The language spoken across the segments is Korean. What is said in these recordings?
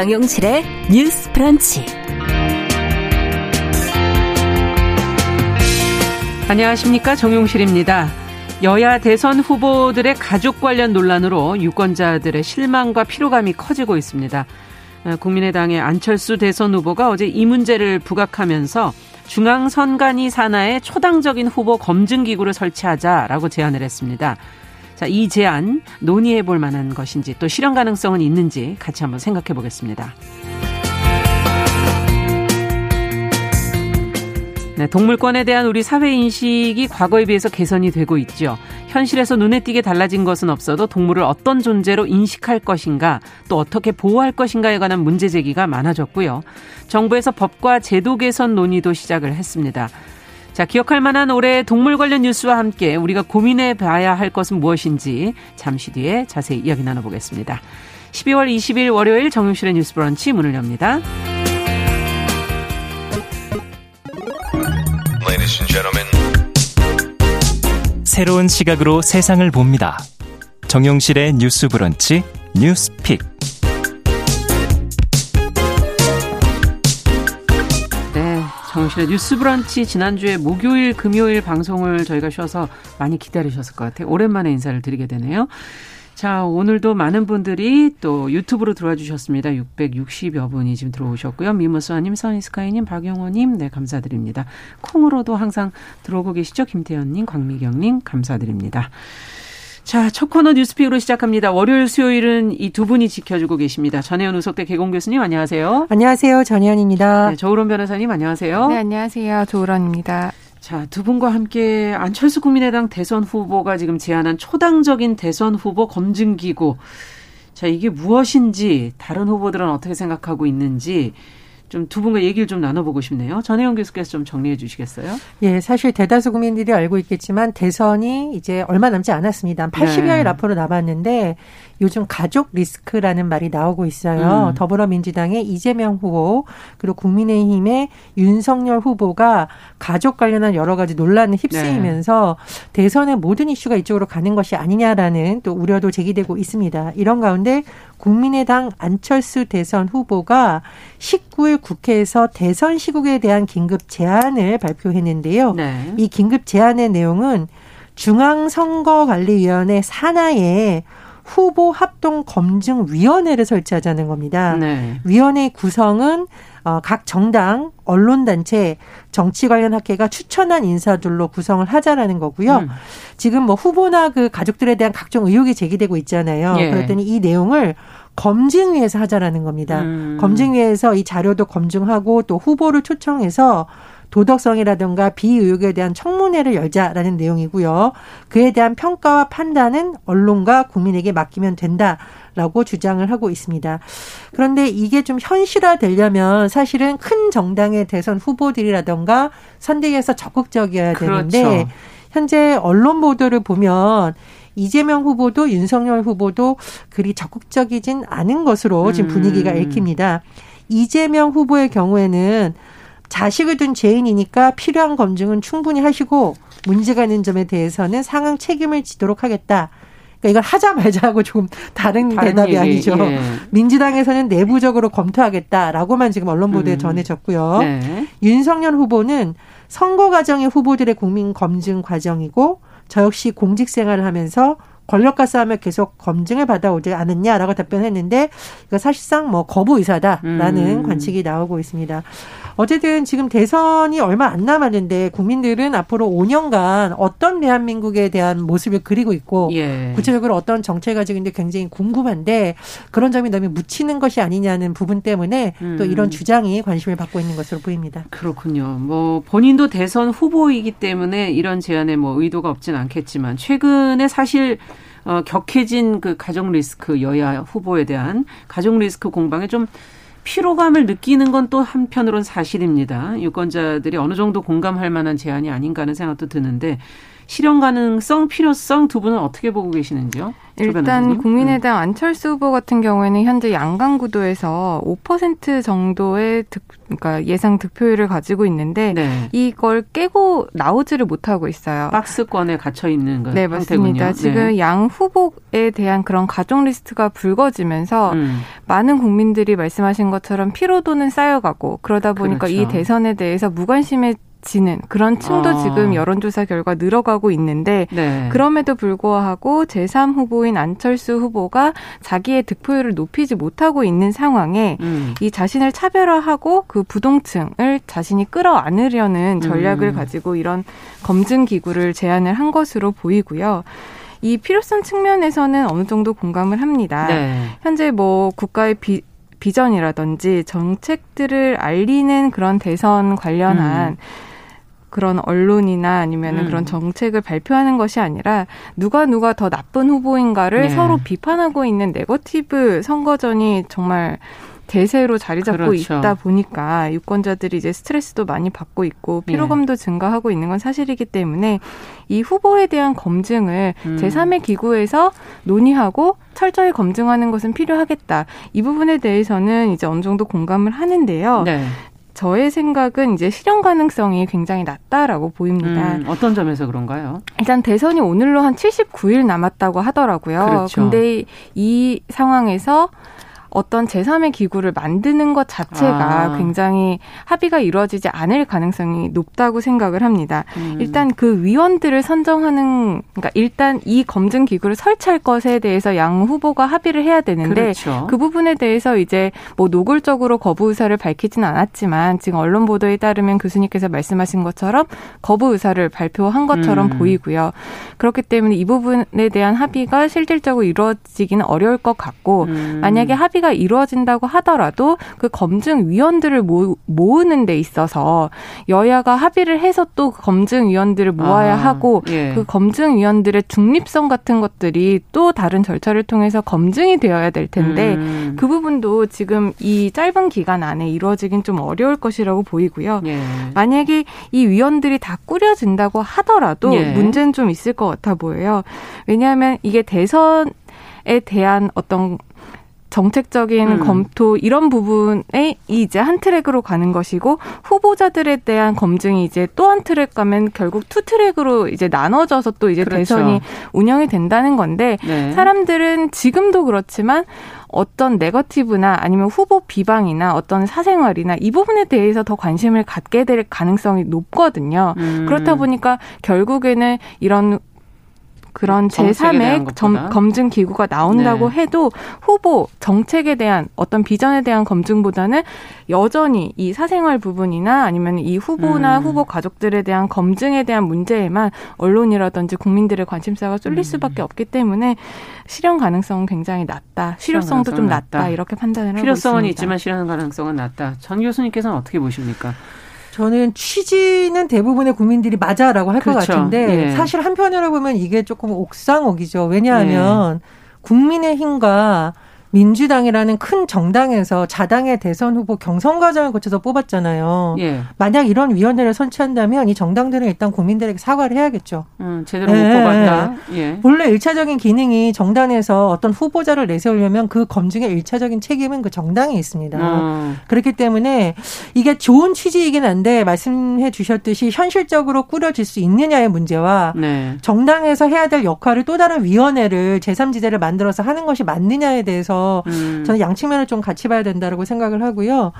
정용실의 뉴스 프런치. 안녕하십니까. 정용실입니다. 여야 대선 후보들의 가족 관련 논란으로 유권자들의 실망과 피로감이 커지고 있습니다. 국민의당의 안철수 대선 후보가 어제 이 문제를 부각하면서 중앙선관위 산하에 초당적인 후보 검증기구를 설치하자라고 제안을 했습니다. 자, 이 제안 논의해 볼 만한 것인지 또 실현 가능성은 있는지 같이 한번 생각해 보겠습니다. 네, 동물권에 대한 우리 사회 인식이 과거에 비해서 개선이 되고 있죠. 현실에서 눈에 띄게 달라진 것은 없어도 동물을 어떤 존재로 인식할 것인가, 또 어떻게 보호할 것인가에 관한 문제 제기가 많아졌고요. 정부에서 법과 제도 개선 논의도 시작을 했습니다. 자, 기억할 만한 올해 동물 관련 뉴스와 함께 우리가 고민해 봐야 할 것은 무엇인지 잠시 뒤에 자세히 이야기 나눠보겠습니다. 12월 20일 월요일 정용실의 뉴스 브런치 문을 엽니다. 새로운 시각으로 세상을 봅니다. 정용실의 뉴스 브런치 뉴스 픽. 정용실의 뉴스 브런치 지난주에 목요일, 금요일 방송을 저희가 쉬어서 많이 기다리셨을 것 같아요. 오랜만에 인사를 드리게 되네요. 자, 오늘도 많은 분들이 또 유튜브로 들어와 주셨습니다. 660여 분이 지금 들어오셨고요. 미무스와님, 선이스카이님, 박영호님, 네, 감사드립니다. 콩으로도 항상 들어오고 계시죠? 김태현님, 광미경님, 감사드립니다. 자, 첫 코너 뉴스픽으로 시작합니다. 월요일, 수요일은 이 두 분이 지켜주고 계십니다. 전혜연 우석대 개공 교수님, 안녕하세요. 안녕하세요. 전혜연입니다. 네, 조으론 변호사님, 안녕하세요. 네, 안녕하세요. 조으론입니다. 자, 두 분과 함께 안철수 국민의당 대선 후보가 지금 제안한 초당적인 대선 후보 검증기구. 자, 이게 무엇인지, 다른 후보들은 어떻게 생각하고 있는지, 좀 두 분과 얘기를 좀 나눠보고 싶네요. 전혜영 교수께서 좀 정리해 주시겠어요? 예, 사실 대다수 국민들이 알고 있겠지만 대선이 이제 얼마 남지 않았습니다. 80여일 네. 앞으로 남았는데 요즘 가족 리스크라는 말이 나오고 있어요. 음. 더불어민주당의 이재명 후보 그리고 국민의힘의 윤석열 후보가 가족 관련한 여러 가지 논란을 휩쓰이면서 네. 대선의 모든 이슈가 이쪽으로 가는 것이 아니냐라는 또 우려도 제기되고 있습니다. 이런 가운데 국민의당 안철수 대선 후보가 19일 국회에서 대선 시국에 대한 긴급 제안을 발표했는데요. 네. 이 긴급 제안의 내용은 중앙선거관리위원회 산하에 후보 합동 검증 위원회를 설치하자는 겁니다. 네. 위원회 구성은 어, 각 정당, 언론 단체, 정치 관련 학회가 추천한 인사들로 구성을 하자라는 거고요. 음. 지금 뭐 후보나 그 가족들에 대한 각종 의혹이 제기되고 있잖아요. 예. 그랬더니 이 내용을 검증위에서 하자라는 겁니다. 음. 검증위에서 이 자료도 검증하고 또 후보를 초청해서 도덕성이라든가 비의혹에 대한 청문회를 열자라는 내용이고요. 그에 대한 평가와 판단은 언론과 국민에게 맡기면 된다. 라고 주장을 하고 있습니다. 그런데 이게 좀 현실화 되려면 사실은 큰 정당의 대선 후보들이라든가 선대위에서 적극적이어야 되는데 그렇죠. 현재 언론 보도를 보면 이재명 후보도 윤석열 후보도 그리 적극적이진 않은 것으로 지금 분위기가 음. 읽힙니다. 이재명 후보의 경우에는 자식을 둔 죄인이니까 필요한 검증은 충분히 하시고 문제가 있는 점에 대해서는 상응 책임을 지도록 하겠다. 그러니까 이걸 하자 말자 하고 조금 다른, 다른 대답이 얘기, 아니죠. 예. 민주당에서는 내부적으로 검토하겠다라고만 지금 언론 보도에 음. 전해졌고요. 네. 윤석열 후보는 선거 과정의 후보들의 국민 검증 과정이고 저 역시 공직 생활을 하면서 권력과 싸움을 계속 검증을 받아오지 않았냐라고 답변했는데 이거 사실상 뭐 거부 의사다라는 음. 관측이 나오고 있습니다. 어쨌든 지금 대선이 얼마 안 남았는데 국민들은 앞으로 5년간 어떤 대한민국에 대한 모습을 그리고 있고 예. 구체적으로 어떤 정책을 가지고 있는데 굉장히 궁금한데 그런 점이 너무 묻히는 것이 아니냐는 부분 때문에 음. 또 이런 주장이 관심을 받고 있는 것으로 보입니다. 그렇군요. 뭐 본인도 대선 후보이기 때문에 이런 제안에 뭐 의도가 없진 않겠지만 최근에 사실 어, 격해진 그 가족 리스크 여야 후보에 대한 가족 리스크 공방에 좀 피로감을 느끼는 건 또 한편으론 사실입니다. 유권자들이 어느 정도 공감할 만한 제안이 아닌가 하는 생각도 드는데 실현 가능성, 필요성 두 분은 어떻게 보고 계시는지요? 일단 국민의당 음. 안철수 후보 같은 경우에는 현재 양강 구도에서 5% 정도의 득, 그러니까 예상 득표율을 가지고 있는데 네. 이걸 깨고 나오지를 못하고 있어요. 박스권에 갇혀 있는 거예요. 네, 맞습니다. 네. 지금 양 후보에 대한 그런 가족 리스크가 불거지면서 음. 많은 국민들이 말씀하신 것처럼 피로도는 쌓여가고 그러다 보니까 그렇죠. 이 대선에 대해서 무관심에 지는 그런 층도 아. 지금 여론조사 결과 늘어가고 있는데 네. 그럼에도 불구하고 제3 후보인 안철수 후보가 자기의 득표율을 높이지 못하고 있는 상황에 음. 이 자신을 차별화하고 그 부동층을 자신이 끌어안으려는 전략을 음. 가지고 이런 검증 기구를 제안을 한 것으로 보이고요. 이 필요성 측면에서는 어느 정도 공감을 합니다. 네. 현재 뭐 국가의 비, 비전이라든지 정책들을 알리는 그런 대선 관련한 음. 그런 언론이나 아니면 음. 그런 정책을 발표하는 것이 아니라 누가 누가 더 나쁜 후보인가를 네. 서로 비판하고 있는 네거티브 선거전이 정말 대세로 자리 잡고 그렇죠. 있다 보니까 유권자들이 이제 스트레스도 많이 받고 있고 피로감도 네. 증가하고 있는 건 사실이기 때문에 이 후보에 대한 검증을 음. 제3의 기구에서 논의하고 철저히 검증하는 것은 필요하겠다. 이 부분에 대해서는 이제 어느 정도 공감을 하는데요. 네. 저의 생각은 이제 실현 가능성이 굉장히 낮다라고 보입니다. 음, 어떤 점에서 그런가요? 일단 대선이 오늘로 한 79일 남았다고 하더라고요. 그렇죠. 근데 이 상황에서 어떤 제3의 기구를 만드는 것 자체가 아. 굉장히 합의가 이루어지지 않을 가능성이 높다고 생각을 합니다. 음. 일단 그 위원들을 선정하는 그러니까 일단 이 검증 기구를 설치할 것에 대해서 양 후보가 합의를 해야 되는데 그렇죠. 그 부분에 대해서 이제 뭐 노골적으로 거부 의사를 밝히진 않았지만 지금 언론 보도에 따르면 교수님께서 말씀하신 것처럼 거부 의사를 발표한 것처럼 음. 보이고요. 그렇기 때문에 이 부분에 대한 합의가 실질적으로 이루어지기는 어려울 것 같고 음. 만약에 합의 협의가 이루어진다고 하더라도 그 검증 위원들을 모, 모으는 데 있어서 여야가 합의를 해서 또그 검증 위원들을 모아야 아, 하고 예. 그 검증 위원들의 중립성 같은 것들이 또 다른 절차를 통해서 검증이 되어야 될 텐데 음. 그 부분도 지금 이 짧은 기간 안에 이루어지긴 좀 어려울 것이라고 보이고요. 예. 만약에 이 위원들이 다 꾸려진다고 하더라도 예. 문제는 좀 있을 것 같아 보여요. 왜냐하면 이게 대선에 대한 어떤 정책적인 음. 검토 이런 부분에 이제 한 트랙으로 가는 것이고 후보자들에 대한 검증이 이제 또 한 트랙 가면 결국 투 트랙으로 이제 나눠져서 또 이제 그렇죠. 대선이 운영이 된다는 건데 네. 사람들은 지금도 그렇지만 어떤 네거티브나 아니면 후보 비방이나 어떤 사생활이나 이 부분에 대해서 더 관심을 갖게 될 가능성이 높거든요. 음. 그렇다 보니까 결국에는 이런 그런 제3의 점, 검증 기구가 나온다고 네. 해도 후보 정책에 대한 어떤 비전에 대한 검증보다는 여전히 이 사생활 부분이나 아니면 이 후보나 음. 후보 가족들에 대한 검증에 대한 문제에만 언론이라든지 국민들의 관심사가 쏠릴 음. 수밖에 없기 때문에 실현 가능성은 굉장히 낮다. 실효성도 좀 낮다. 낮다. 이렇게 판단을 하고 있습니다. 필요성은 있지만 실현 가능성은 낮다. 전 교수님께서는 어떻게 보십니까? 저는 취지는 대부분의 국민들이 맞아라고 할것 그렇죠. 같은데 예. 사실 한편으로 보면 이게 조금 옥상옥이죠. 왜냐하면 예. 국민의힘과 민주당이라는 큰 정당에서 자당의 대선 후보 경선 과정을 거쳐서 뽑았잖아요. 예. 만약 이런 위원회를 선취한다면 이 정당들은 일단 국민들에게 사과를 해야겠죠. 음, 제대로 네. 못 뽑았다. 예. 본래 일차적인 기능이 정당에서 어떤 후보자를 내세우려면 그 검증의 일차적인 책임은 그 정당에 있습니다. 음. 그렇기 때문에 이게 좋은 취지이긴 한데 말씀해 주셨듯이 현실적으로 꾸려질 수 있느냐의 문제와 네. 정당에서 해야 될 역할을 또 다른 위원회를 제3지대를 만들어서 하는 것이 맞느냐에 대해서 음. 저는 양측면을 좀 같이 봐야 된다라고 생각을 하고요.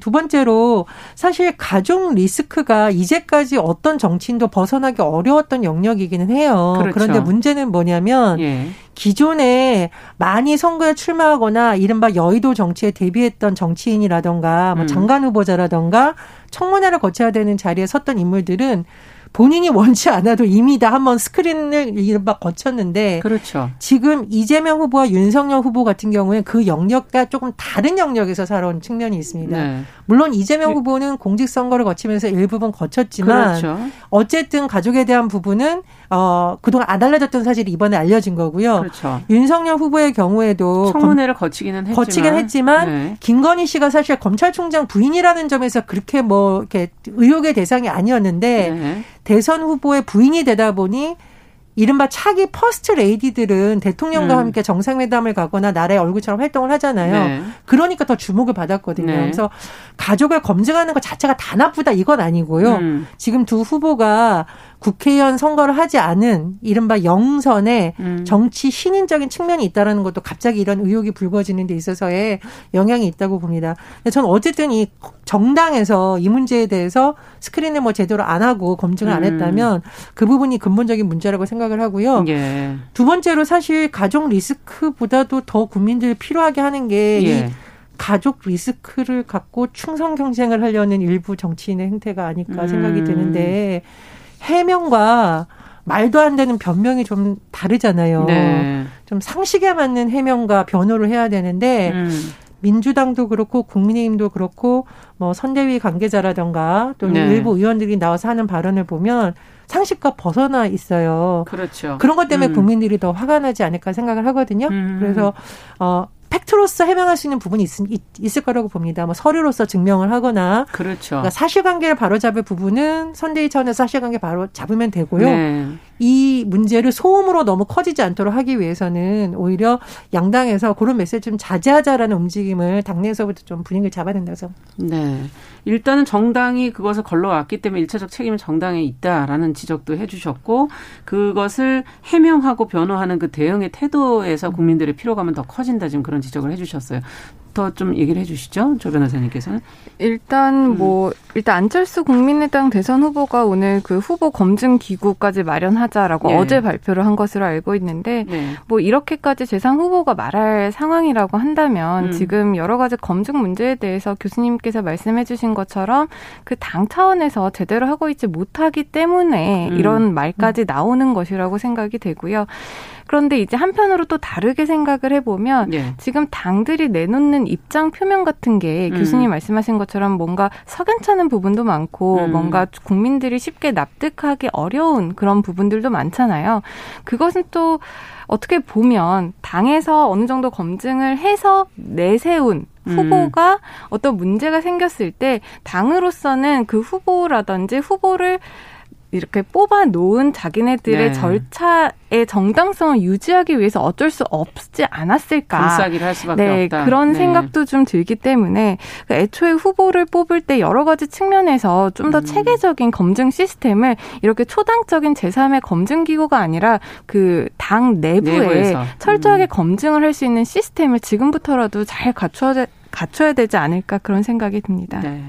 두 번째로 사실 가족 리스크가 이제까지 어떤 정치인도 벗어나기 어려웠던 영역이기는 해요. 그렇죠. 그런데 문제는 뭐냐면 예. 기존에 많이 선거에 출마하거나 이른바 여의도 정치에 대비했던 정치인이라던가 뭐 음. 장관 후보자라던가 청문회를 거쳐야 되는 자리에 섰던 인물들은 본인이 원치 않아도 이미 다 한번 스크린을 이른바 거쳤는데 그렇죠. 지금 이재명 후보와 윤석열 후보 같은 경우에 그 영역과 조금 다른 영역에서 살아온 측면이 있습니다. 네. 물론 이재명 예. 후보는 공직선거를 거치면서 일부분 거쳤지만 그렇죠. 어쨌든 가족에 대한 부분은 어, 그동안 안 알려졌던 사실이 이번에 알려진 거고요. 그렇죠. 윤석열 후보의 경우에도 청문회를 거치기는 했지만, 거치긴 했지만 네. 김건희 씨가 사실 검찰총장 부인이라는 점에서 그렇게 뭐 이렇게 의혹의 대상이 아니었는데 네. 대선 후보의 부인이 되다 보니 이른바 차기 퍼스트 레이디들은 대통령과 음. 함께 정상회담을 가거나 나라의 얼굴처럼 활동을 하잖아요. 네. 그러니까 더 주목을 받았거든요. 네. 그래서 가족을 검증하는 것 자체가 다 나쁘다 이건 아니고요. 음. 지금 두 후보가 국회의원 선거를 하지 않은 이른바 영선의 음. 정치 신인적인 측면이 있다라는 것도 갑자기 이런 의혹이 불거지는 데 있어서의 영향이 있다고 봅니다. 근데 저는 어쨌든 이 정당에서 이 문제에 대해서 스크린을 뭐 제대로 안 하고 검증을 안 음. 했다면 그 부분이 근본적인 문제라고 생각을 하고요. 예. 두 번째로 사실 가족 리스크보다도 더 국민들이 필요하게 하는 게이 예. 가족 리스크를 갖고 충성 경쟁을 하려는 일부 정치인의 행태가 아닐까 생각이 음. 드는데 해명과 말도 안 되는 변명이 좀 다르잖아요. 네. 좀 상식에 맞는 해명과 변호를 해야 되는데 음. 민주당도 그렇고 국민의힘도 그렇고 뭐 선대위 관계자라던가 또는 네. 일부 의원들이 나와서 하는 발언을 보면 상식과 벗어나 있어요. 그렇죠. 그런 것 때문에 음. 국민들이 더 화가 나지 않을까 생각을 하거든요. 음. 그래서 어 팩트로서 해명할 수 있는 부분이 있, 을 거라고 봅니다. 뭐 서류로서 증명을 하거나 그렇죠. 그러니까 사실관계를 바로잡을 부분은 선대위 차원에서 사실관계 바로 잡으면 되고요. 네. 이 문제를 소음으로 너무 커지지 않도록 하기 위해서는 오히려 양당에서 그런 메시지 좀 자제하자라는 움직임을 당내에서부터 좀 분위기를 잡아야 생각합니다. 네. 일단은 정당이 그것을 걸러왔기 때문에 일차적 책임은 정당에 있다라는 지적도 해주셨고 그것을 해명하고 변호하는 그 대응의 태도에서 국민들의 피로감은 더 커진다 지금 그런 지적을 해주셨어요. 더좀 얘기를 해주시죠, 조 변호사님께서는. 일단 음. 뭐 일단 안철수 국민의당 대선 후보가 오늘 그 후보 검증 기구까지 마련하자라고 네. 어제 발표를 한 것으로 알고 있는데 네. 뭐 이렇게까지 재상 후보가 말할 상황이라고 한다면 음. 지금 여러 가지 검증 문제에 대해서 교수님께서 말씀해주신 것처럼 그 당 차원에서 제대로 하고 있지 못하기 때문에 음. 이런 말까지 나오는 것이라고 생각이 되고요. 그런데 이제 한편으로 또 다르게 생각을 해보면 예. 지금 당들이 내놓는 입장 표명 같은 게 음. 교수님 말씀하신 것처럼 뭔가 석연찮은 부분도 많고 음. 뭔가 국민들이 쉽게 납득하기 어려운 그런 부분들도 많잖아요. 그것은 또 어떻게 보면 당에서 어느 정도 검증을 해서 내세운 음. 후보가 음. 어떤 문제가 생겼을 때 당으로서는 그 후보라든지 후보를 이렇게 뽑아 놓은 자기네들의 네. 절차의 정당성을 유지하기 위해서 어쩔 수 없지 않았을까. 불사기를 할 수밖에 네, 없다. 그런 네. 생각도 좀 들기 때문에 그 애초에 후보를 뽑을 때 여러 가지 측면에서 좀더 음. 체계적인 검증 시스템을 이렇게 초당적인 제3의 검증 기구가 아니라 그 당 내부에 내부에서. 철저하게 음. 검증을 할 수 있는 시스템을 지금부터라도 잘 갖춰야 갖춰야 되지 않을까 그런 생각이 듭니다. 네.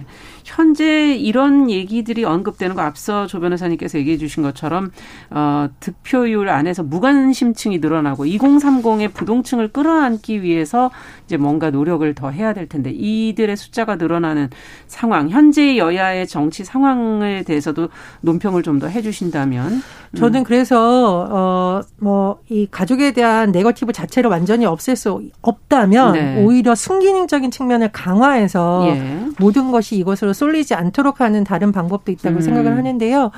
현재 이런 얘기들이 언급되는 거 앞서 조 변호사님께서 얘기해 주신 것처럼 어, 득표율 안에서 무관심층이 늘어나고 2030의 부동층을 끌어안기 위해서 이제 뭔가 노력을 더 해야 될 텐데 이들의 숫자가 늘어나는 상황, 현재 여야의 정치 상황에 대해서도 논평을 좀 더 해주신다면 음. 저는 그래서 어 뭐 이 가족에 대한 네거티브 자체를 완전히 없앨 수 없다면 네. 오히려 순기능적인 측면을 강화해서 예. 모든 것이 이것으로 쏠리지 않도록 하는 다른 방법도 있다고 음. 생각을 하는데요.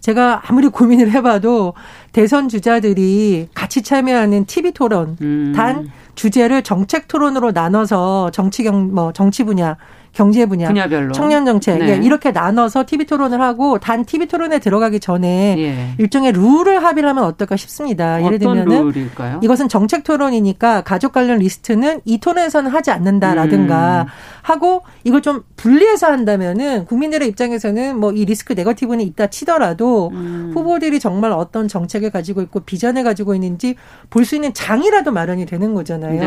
제가 아무리 고민을 해봐도 대선 주자들이 같이 참여하는 TV 토론 음. 단 주제를 정책 토론으로 나눠서 정치경 뭐 정치 분야 경제 분야, 분야별로. 청년 정책 네. 예, 이렇게 나눠서 TV 토론을 하고 단 TV 토론에 들어가기 전에 예. 일종의 룰을 합의를 하면 어떨까 싶습니다. 예를 들면은 룰일까요? 이것은 정책 토론이니까 가족 관련 리스크는 이 토론에서는 하지 않는다라든가 음. 하고 이걸 좀 분리해서 한다면은 국민들의 입장에서는 뭐 이 리스크 네거티브는 있다 치더라도 음. 후보들이 정말 어떤 정책을 가지고 있고 비전을 가지고 있는지 볼 수 있는 장이라도 마련이 되는 거잖아요.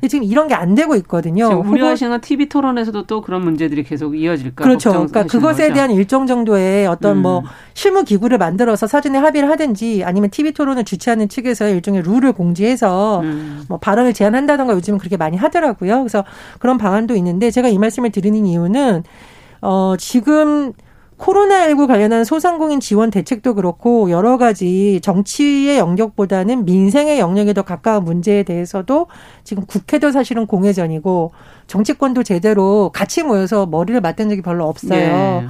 네. 지금 이런 게 안 되고 있거든요. 우려하시는 TV 토론에서도 또 그런 문제들이 계속 이어질까 그렇죠. 그러니까 그것에 거죠? 대한 일정 정도의 어떤 뭐 음. 뭐 실무 기구를 만들어서 사전에 합의를 하든지 아니면 TV 토론을 주최하는 측에서 일종의 룰을 공지해서 음. 뭐 발언을 제한한다던가 요즘은 그렇게 많이 하더라고요. 그래서 그런 방안도 있는데 제가 이 말씀을 드리는 이유는 어 지금 코로나19 관련한 소상공인 지원 대책도 그렇고 여러 가지 정치의 영역보다는 민생의 영역에 더 가까운 문제에 대해서도 지금 국회도 사실은 공회전이고 정치권도 제대로 같이 모여서 머리를 맞댄 적이 별로 없어요. 네.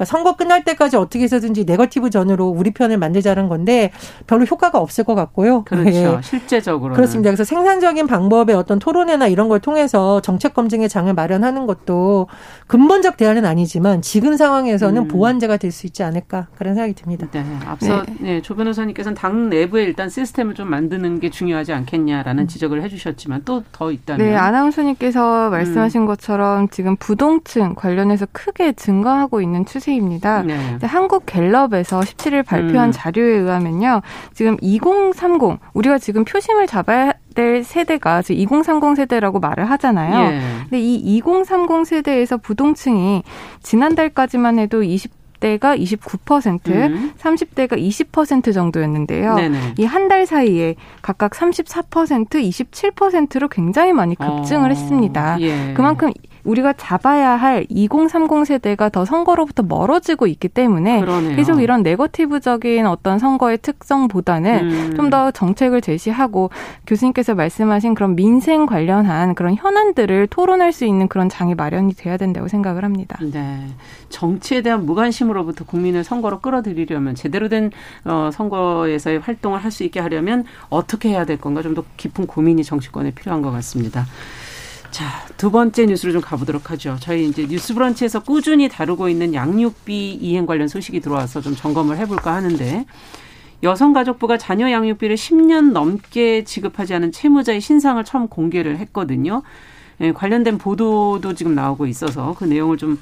그러니까 선거 끝날 때까지 어떻게 해서든지 네거티브 전으로 우리 편을 만들자는 건데 별로 효과가 없을 것 같고요. 그렇죠. 예. 실제적으로 그렇습니다. 그래서 생산적인 방법의 어떤 토론회나 이런 걸 통해서 정책 검증의 장을 마련하는 것도 근본적 대안은 아니지만 지금 상황에서는 음. 보완제가 될 수 있지 않을까 그런 생각이 듭니다. 네. 앞서 네. 네. 조 변호사님께서는 당 내부에 일단 시스템을 좀 만드는 게 중요하지 않겠냐라는 음. 지적을 해주셨지만 또 더 있다면 네 아나운서님께서 말씀하신 음. 것처럼 지금 부동층 관련해서 크게 증가하고 있는 추세 입니다. 네. 한국 갤럽에서 17일 발표한 음. 자료에 의하면요, 지금 2030 우리가 지금 표심을 잡아야 될 세대가 2030 세대라고 말을 하잖아요. 예. 근데 이 2030 세대에서 부동층이 지난달까지만 해도 20 20 대가 29%, 음. 30대가 20% 정도였는데요. 이 한 달 사이에 각각 34%, 27%로 굉장히 많이 급증을 어. 했습니다. 예. 그만큼 우리가 잡아야 할 2030 세대가 더 선거로부터 멀어지고 있기 때문에 그러네요. 계속 이런 네거티브적인 어떤 선거의 특성보다는 음. 좀더 정책을 제시하고 교수님께서 말씀하신 그런 민생 관련한 그런 현안들을 토론할 수 있는 그런 장이 마련이 돼야 된다고 생각을 합니다. 네. 정치에 대한 무관심으로부터 국민을 선거로 끌어들이려면 제대로 된 어, 선거에서의 활동을 할 수 있게 하려면 어떻게 해야 될 건가 좀 더 깊은 고민이 정치권에 필요한 것 같습니다. 자, 두 번째 뉴스로 좀 가보도록 하죠. 저희 이제 뉴스 브런치에서 꾸준히 다루고 있는 양육비 이행 관련 소식이 들어와서 좀 점검을 해볼까 하는데, 여성가족부가 자녀 양육비를 10년 넘게 지급하지 않은 채무자의 신상을 처음 공개를 했거든요. 예, 관련된 보도도 지금 나오고 있어서 그 내용을 좀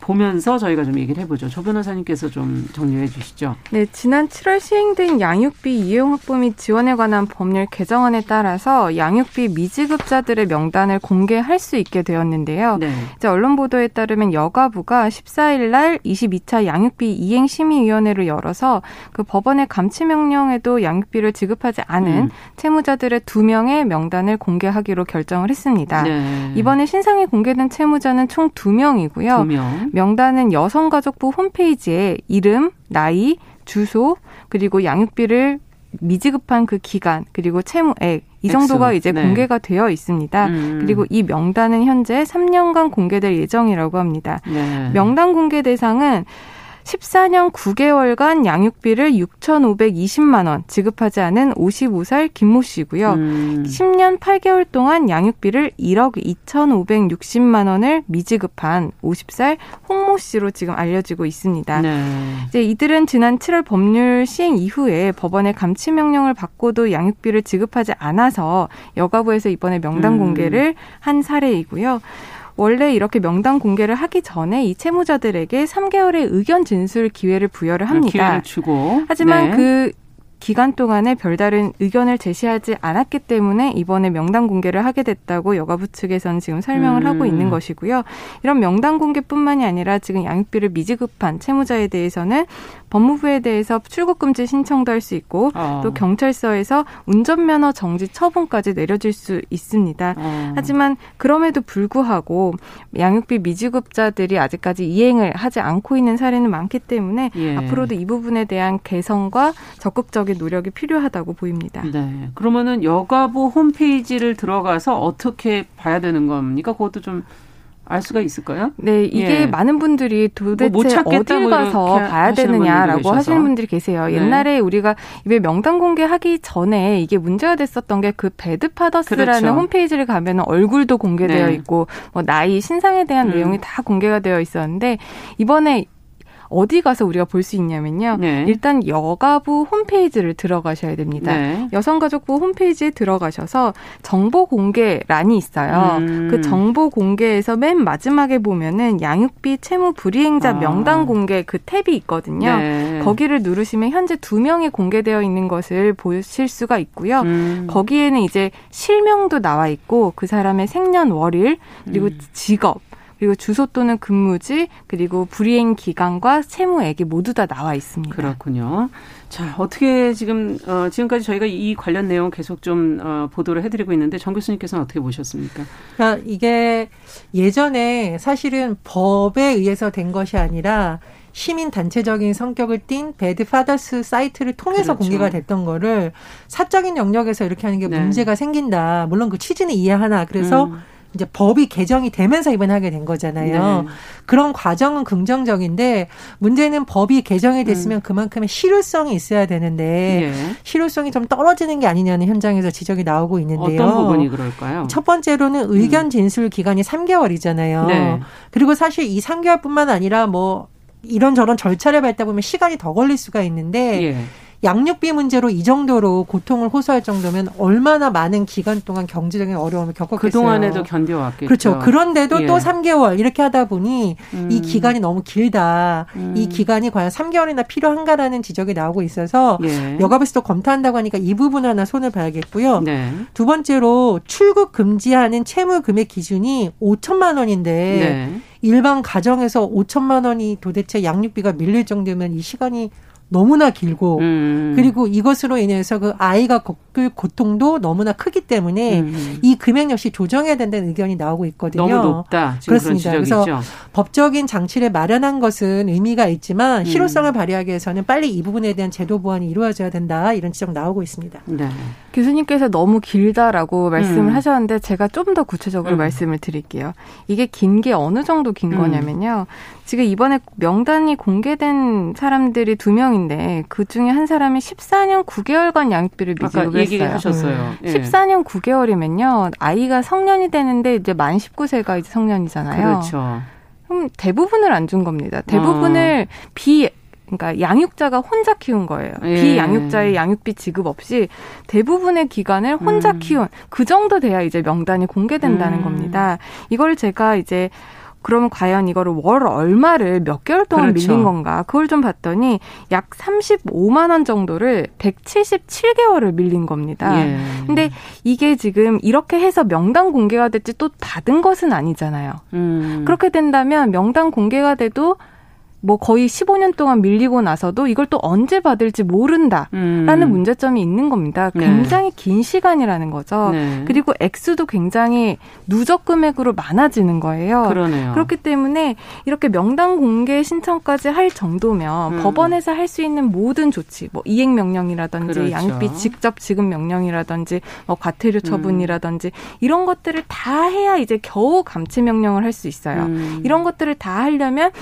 보면서 저희가 좀 얘기를 해보죠. 조 변호사님께서 좀 정리해 주시죠. 네, 지난 7월 시행된 양육비 이용 확보 및 지원에 관한 법률 개정안에 따라서 양육비 미지급자들의 명단을 공개할 수 있게 되었는데요. 네. 이제 언론 보도에 따르면 여가부가 14일 날 22차 양육비 이행 심의위원회를 열어서 그 법원의 감치 명령에도 양육비를 지급하지 않은 음. 채무자들의 두 명의 명단을 공개하기로 결정을 했습니다. 네. 이번에 신상이 공개된 채무자는 총 두 명이고요. 두 명. 명단은 여성가족부 홈페이지에 이름, 나이, 주소, 그리고 양육비를 미지급한 그 기간, 그리고 채무액, 이 정도가 이제 네. 공개가 되어 있습니다. 음. 그리고 이 명단은 현재 3년간 공개될 예정이라고 합니다. 네. 명단 공개 대상은 14년 9개월간 양육비를 6,520만 원 지급하지 않은 55살 김모 씨고요. 음. 10년 8개월 동안 양육비를 1억 2,560만 원을 미지급한 50살 홍모 씨로 지금 알려지고 있습니다. 네. 이제 이들은 지난 7월 법률 시행 이후에 법원의 감치 명령을 받고도 양육비를 지급하지 않아서 여가부에서 이번에 명단 음. 공개를 한 사례이고요. 원래 이렇게 명단 공개를 하기 전에 이 채무자들에게 3개월의 의견 진술 기회를 부여를 합니다. 기회를 주고. 하지만 네. 그 기간 동안에 별다른 의견을 제시하지 않았기 때문에 이번에 명단 공개를 하게 됐다고 여가부 측에서는 지금 설명을 음. 하고 있는 음. 것이고요. 이런 명단 공개뿐만이 아니라 지금 양육비를 미지급한 채무자에 대해서는 법무부에 대해서 출국금지 신청도 할 수 있고 어. 또 경찰서에서 운전면허 정지 처분까지 내려질 수 있습니다. 어. 하지만 그럼에도 불구하고 양육비 미지급자들이 아직까지 이행을 하지 않고 있는 사례는 많기 때문에 예. 앞으로도 이 부분에 대한 개선과 적극적인 노력이 필요하다고 보입니다. 네. 그러면은 여가부 홈페이지를 들어가서 어떻게 봐야 되는 겁니까? 그것도 좀 알 수가 있을까요? 네, 이게 예. 많은 분들이 도대체 뭐 어딜 뭐 가서 봐야 되느냐라고 하시는 분들이 계세요. 네. 옛날에 우리가 왜 명단 공개하기 전에 이게 문제가 됐었던 게 그 배드파더스라는 그렇죠. 홈페이지를 가면 얼굴도 공개되어 네. 있고 뭐 나이, 신상에 대한 음. 내용이 다 공개가 되어 있었는데 이번에 어디 가서 우리가 볼 수 있냐면요. 네. 일단 여가부 홈페이지를 들어가셔야 됩니다. 네. 여성가족부 홈페이지에 들어가셔서 정보 공개란이 있어요. 음. 그 정보 공개에서 맨 마지막에 보면은 양육비 채무 불이행자 아. 명단 공개 그 탭이 있거든요. 네. 거기를 누르시면 현재 두 명이 공개되어 있는 것을 보실 수가 있고요. 음. 거기에는 이제 실명도 나와 있고 그 사람의 생년월일 그리고 음. 직업 그리고 주소 또는 근무지 그리고 불이행 기간과 채무액이 모두 다 나와 있습니다. 그렇군요. 자 어떻게 지금 어, 지금까지 저희가 이 관련 내용 계속 좀 어, 보도를 해드리고 있는데 정 교수님께서는 어떻게 보셨습니까? 그러니까 이게 예전에 사실은 법에 의해서 된 것이 아니라 시민 단체적인 성격을 띤 배드 파더스 사이트를 통해서 그렇죠. 공개가 됐던 거를 사적인 영역에서 이렇게 하는 게 네. 문제가 생긴다. 물론 그 취지는 이해하나. 그래서 음. 이제 법이 개정이 되면서 이번에 하게 된 거잖아요. 네. 그런 과정은 긍정적인데 문제는 법이 개정이 됐으면 음. 그만큼의 실효성이 있어야 되는데 예. 실효성이 좀 떨어지는 게 아니냐는 현장에서 지적이 나오고 있는데요. 어떤 부분이 그럴까요? 첫 번째로는 의견 음. 진술 기간이 3개월이잖아요. 네. 그리고 사실 이 3개월뿐만 아니라 뭐 이런저런 절차를 밟다 보면 시간이 더 걸릴 수가 있는데 예. 양육비 문제로 이 정도로 고통을 호소할 정도면 얼마나 많은 기간 동안 경제적인 어려움을 겪었겠어요. 그동안에도 견뎌왔겠죠. 그렇죠. 그런데도 예. 또 3개월 이렇게 하다 보니 음. 이 기간이 너무 길다. 음. 이 기간이 과연 3개월이나 필요한가라는 지적이 나오고 있어서 예. 여가부에서 도 검토한다고 하니까 이 부분 하나 손을 봐야겠고요. 네. 두 번째로 출국 금지하는 채무 금액 기준이 5천만 원인데 네. 일반 가정에서 5천만 원이 도대체 양육비가 밀릴 정도면 이 시간이 너무나 길고 음. 그리고 이것으로 인해서 그 아이가 겪을 고통도 너무나 크기 때문에 음. 이 금액 역시 조정해야 된다는 의견이 나오고 있거든요. 너무 높다. 그렇습니다. 그래서 법적인 장치를 마련한 것은 의미가 있지만 음. 실효성을 발휘하기 위해서는 빨리 이 부분에 대한 제도 보완이 이루어져야 된다 이런 지적 나오고 있습니다. 네. 교수님께서 너무 길다라고 말씀을 음. 하셨는데 제가 좀 더 구체적으로 음. 말씀을 드릴게요. 이게 긴 게 어느 정도 긴 음. 거냐면요. 지금 이번에 명단이 공개된 사람들이 두 명인데 그 중에 한 사람이 14년 9개월간 양육비를 미지급을 했어요. 하셨어요. 예. 14년 9개월이면요. 아이가 성년이 되는데 이제 만 19세가 이제 성년이잖아요. 그렇죠. 그럼 대부분을 안 준 겁니다. 대부분을 어. 비 그러니까 양육자가 혼자 키운 거예요. 예. 비양육자의 양육비 지급 없이 대부분의 기간을 혼자 음. 키운 그 정도 돼야 이제 명단이 공개된다는 음. 겁니다. 이걸 제가 이제 그러면 과연 이거를 월 얼마를 몇 개월 동안 그렇죠. 밀린 건가? 그걸 좀 봤더니 약 35만 원 정도를 177개월을 밀린 겁니다. 예. 근데 이게 지금 이렇게 해서 명단 공개가 됐지 또 받은 것은 아니잖아요. 음. 그렇게 된다면 명단 공개가 돼도 뭐 거의 15년 동안 밀리고 나서도 이걸 또 언제 받을지 모른다라는 음. 문제점이 있는 겁니다. 네. 굉장히 네. 긴 시간이라는 거죠. 네. 그리고 액수도 굉장히 누적 금액으로 많아지는 거예요. 그러네요. 그렇기 때문에 이렇게 명단 공개 신청까지 할 정도면 음. 법원에서 할 수 있는 모든 조치, 뭐 이행 명령이라든지 그렇죠. 양육비 직접 지급 명령이라든지 뭐 과태료 처분이라든지 음. 이런 것들을 다 해야 이제 겨우 감치 명령을 할 수 있어요. 음. 이런 것들을 다 하려면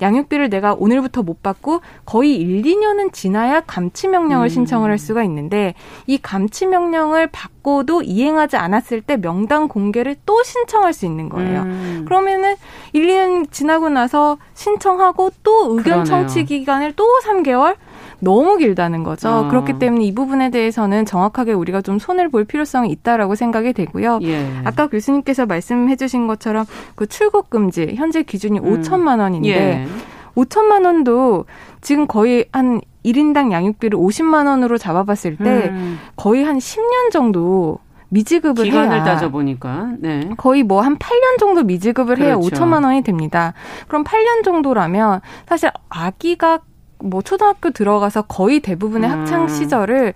양육비를 내가 오늘부터 못 받고 거의 1, 2년은 지나야 감치 명령을 음. 신청을 할 수가 있는데 이 감치 명령을 받고도 이행하지 않았을 때 명단 공개를 또 신청할 수 있는 거예요. 음. 그러면은 1, 2년 지나고 나서 신청하고 또 의견 그러네요. 청취 기간을 또 3개월 너무 길다는 거죠. 어. 그렇기 때문에 이 부분에 대해서는 정확하게 우리가 좀 손을 볼 필요성이 있다라고 생각이 되고요. 예. 아까 교수님께서 말씀해 주신 것처럼 그 출국 금지 현재 기준이 음. 5천만 원인데 예. 5천만 원도 지금 거의 한 1인당 양육비를 50만 원으로 잡아봤을 때 음. 거의 한 10년 정도 미지급을 기간을 해야 따져 보니까 네. 거의 뭐 한 8년 정도 미지급을 그렇죠. 해야 5천만 원이 됩니다. 그럼 8년 정도라면 사실 아기가 뭐 초등학교 들어가서 거의 대부분의 음. 학창 시절을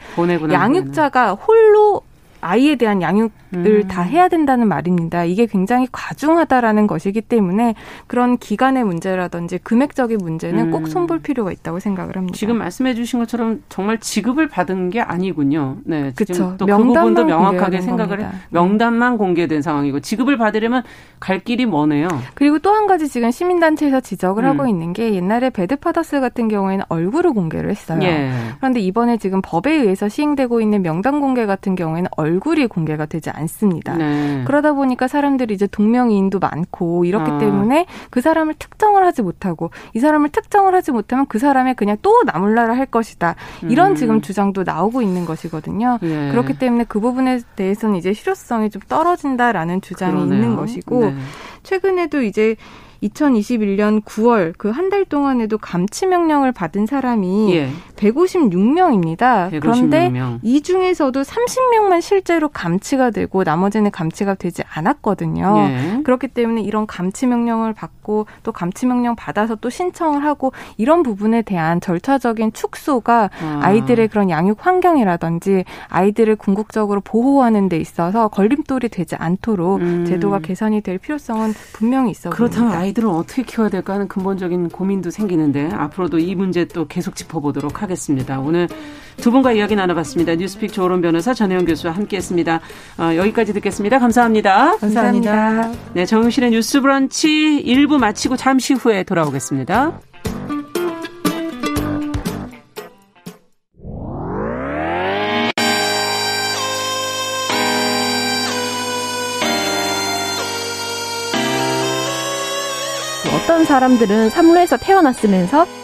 양육자가 홀로 아이에 대한 양육을 음. 다 해야 된다는 말입니다. 이게 굉장히 과중하다라는 것이기 때문에 그런 기간의 문제라든지 금액적인 문제는 음. 꼭 손볼 필요가 있다고 생각을 합니다. 지금 말씀해 주신 것처럼 정말 지급을 받은 게 아니군요. 네. 그렇죠. 또그 부분도 명확하게 생각을 해. 명단만 공개된 상황이고 지급을 받으려면 갈 길이 머네요. 그리고 또 한 가지 지금 시민단체에서 지적을 음. 하고 있는 게 옛날에 배드파더스 같은 경우에는 얼굴을 공개를 했어요. 예. 그런데 이번에 지금 법에 의해서 시행되고 있는 명단 공개 같은 경우에는 얼 얼굴이 공개가 되지 않습니다. 네. 그러다 보니까 사람들이 이제 동명이인도 많고 이렇기 아. 때문에 그 사람을 특정을 하지 못하고 이 사람을 특정을 하지 못하면 그 사람의 그냥 또 나몰라라 할 것이다. 이런 음. 지금 주장도 나오고 있는 것이거든요. 네. 그렇기 때문에 그 부분에 대해서는 이제 실효성이 좀 떨어진다라는 주장이 그러네요. 있는 것이고 네. 최근에도 이제 2021년 9월 그 한 달 동안에도 감치 명령을 받은 사람이 예. 156명입니다. 156명. 그런데 이 중에서도 30명만 실제로 감치가 되고 나머지는 감치가 되지 않았거든요. 예. 그렇기 때문에 이런 감치 명령을 받고 또 감치 명령 받아서 또 신청을 하고 이런 부분에 대한 절차적인 축소가 아. 이들의 그런 양육 환경이라든지 아이들을 궁극적으로 보호하는 데 있어서 걸림돌이 되지 않도록 음. 제도가 개선이 될 필요성은 분명히 있어 그렇다면 보입니다. 아이들은 어떻게 키워야 될까 하는 근본적인 고민도 생기는데 앞으로도 이 문제 또 계속 짚어보도록 하겠습니다. 하겠습니다. 오늘 두 분과 이야기 나눠봤습니다. 뉴스픽 조론 변호사 전혜영 교수와 함께했습니다. 어, 여기까지 듣겠습니다. 감사합니다. 감사합니다. 감사합니다. 네, 정용실의 뉴스브런치 1부 마치고 잠시 후에 돌아오겠습니다. 어떤 사람들은 삼루에서 태어났으면서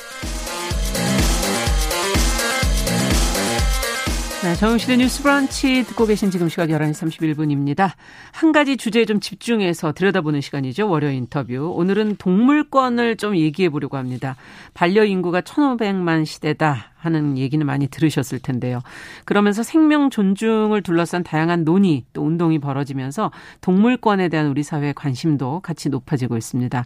네, 정용실의 뉴스 브런치 듣고 계신 지금 시각 11시 31분입니다. 한 가지 주제에 좀 집중해서 들여다보는 시간이죠. 월요 인터뷰. 오늘은 동물권을 좀 얘기해 보려고 합니다. 반려인구가 1,500만 시대다 하는 얘기는 많이 들으셨을 텐데요. 그러면서 생명 존중을 둘러싼 다양한 논의 또 운동이 벌어지면서 동물권에 대한 우리 사회의 관심도 같이 높아지고 있습니다.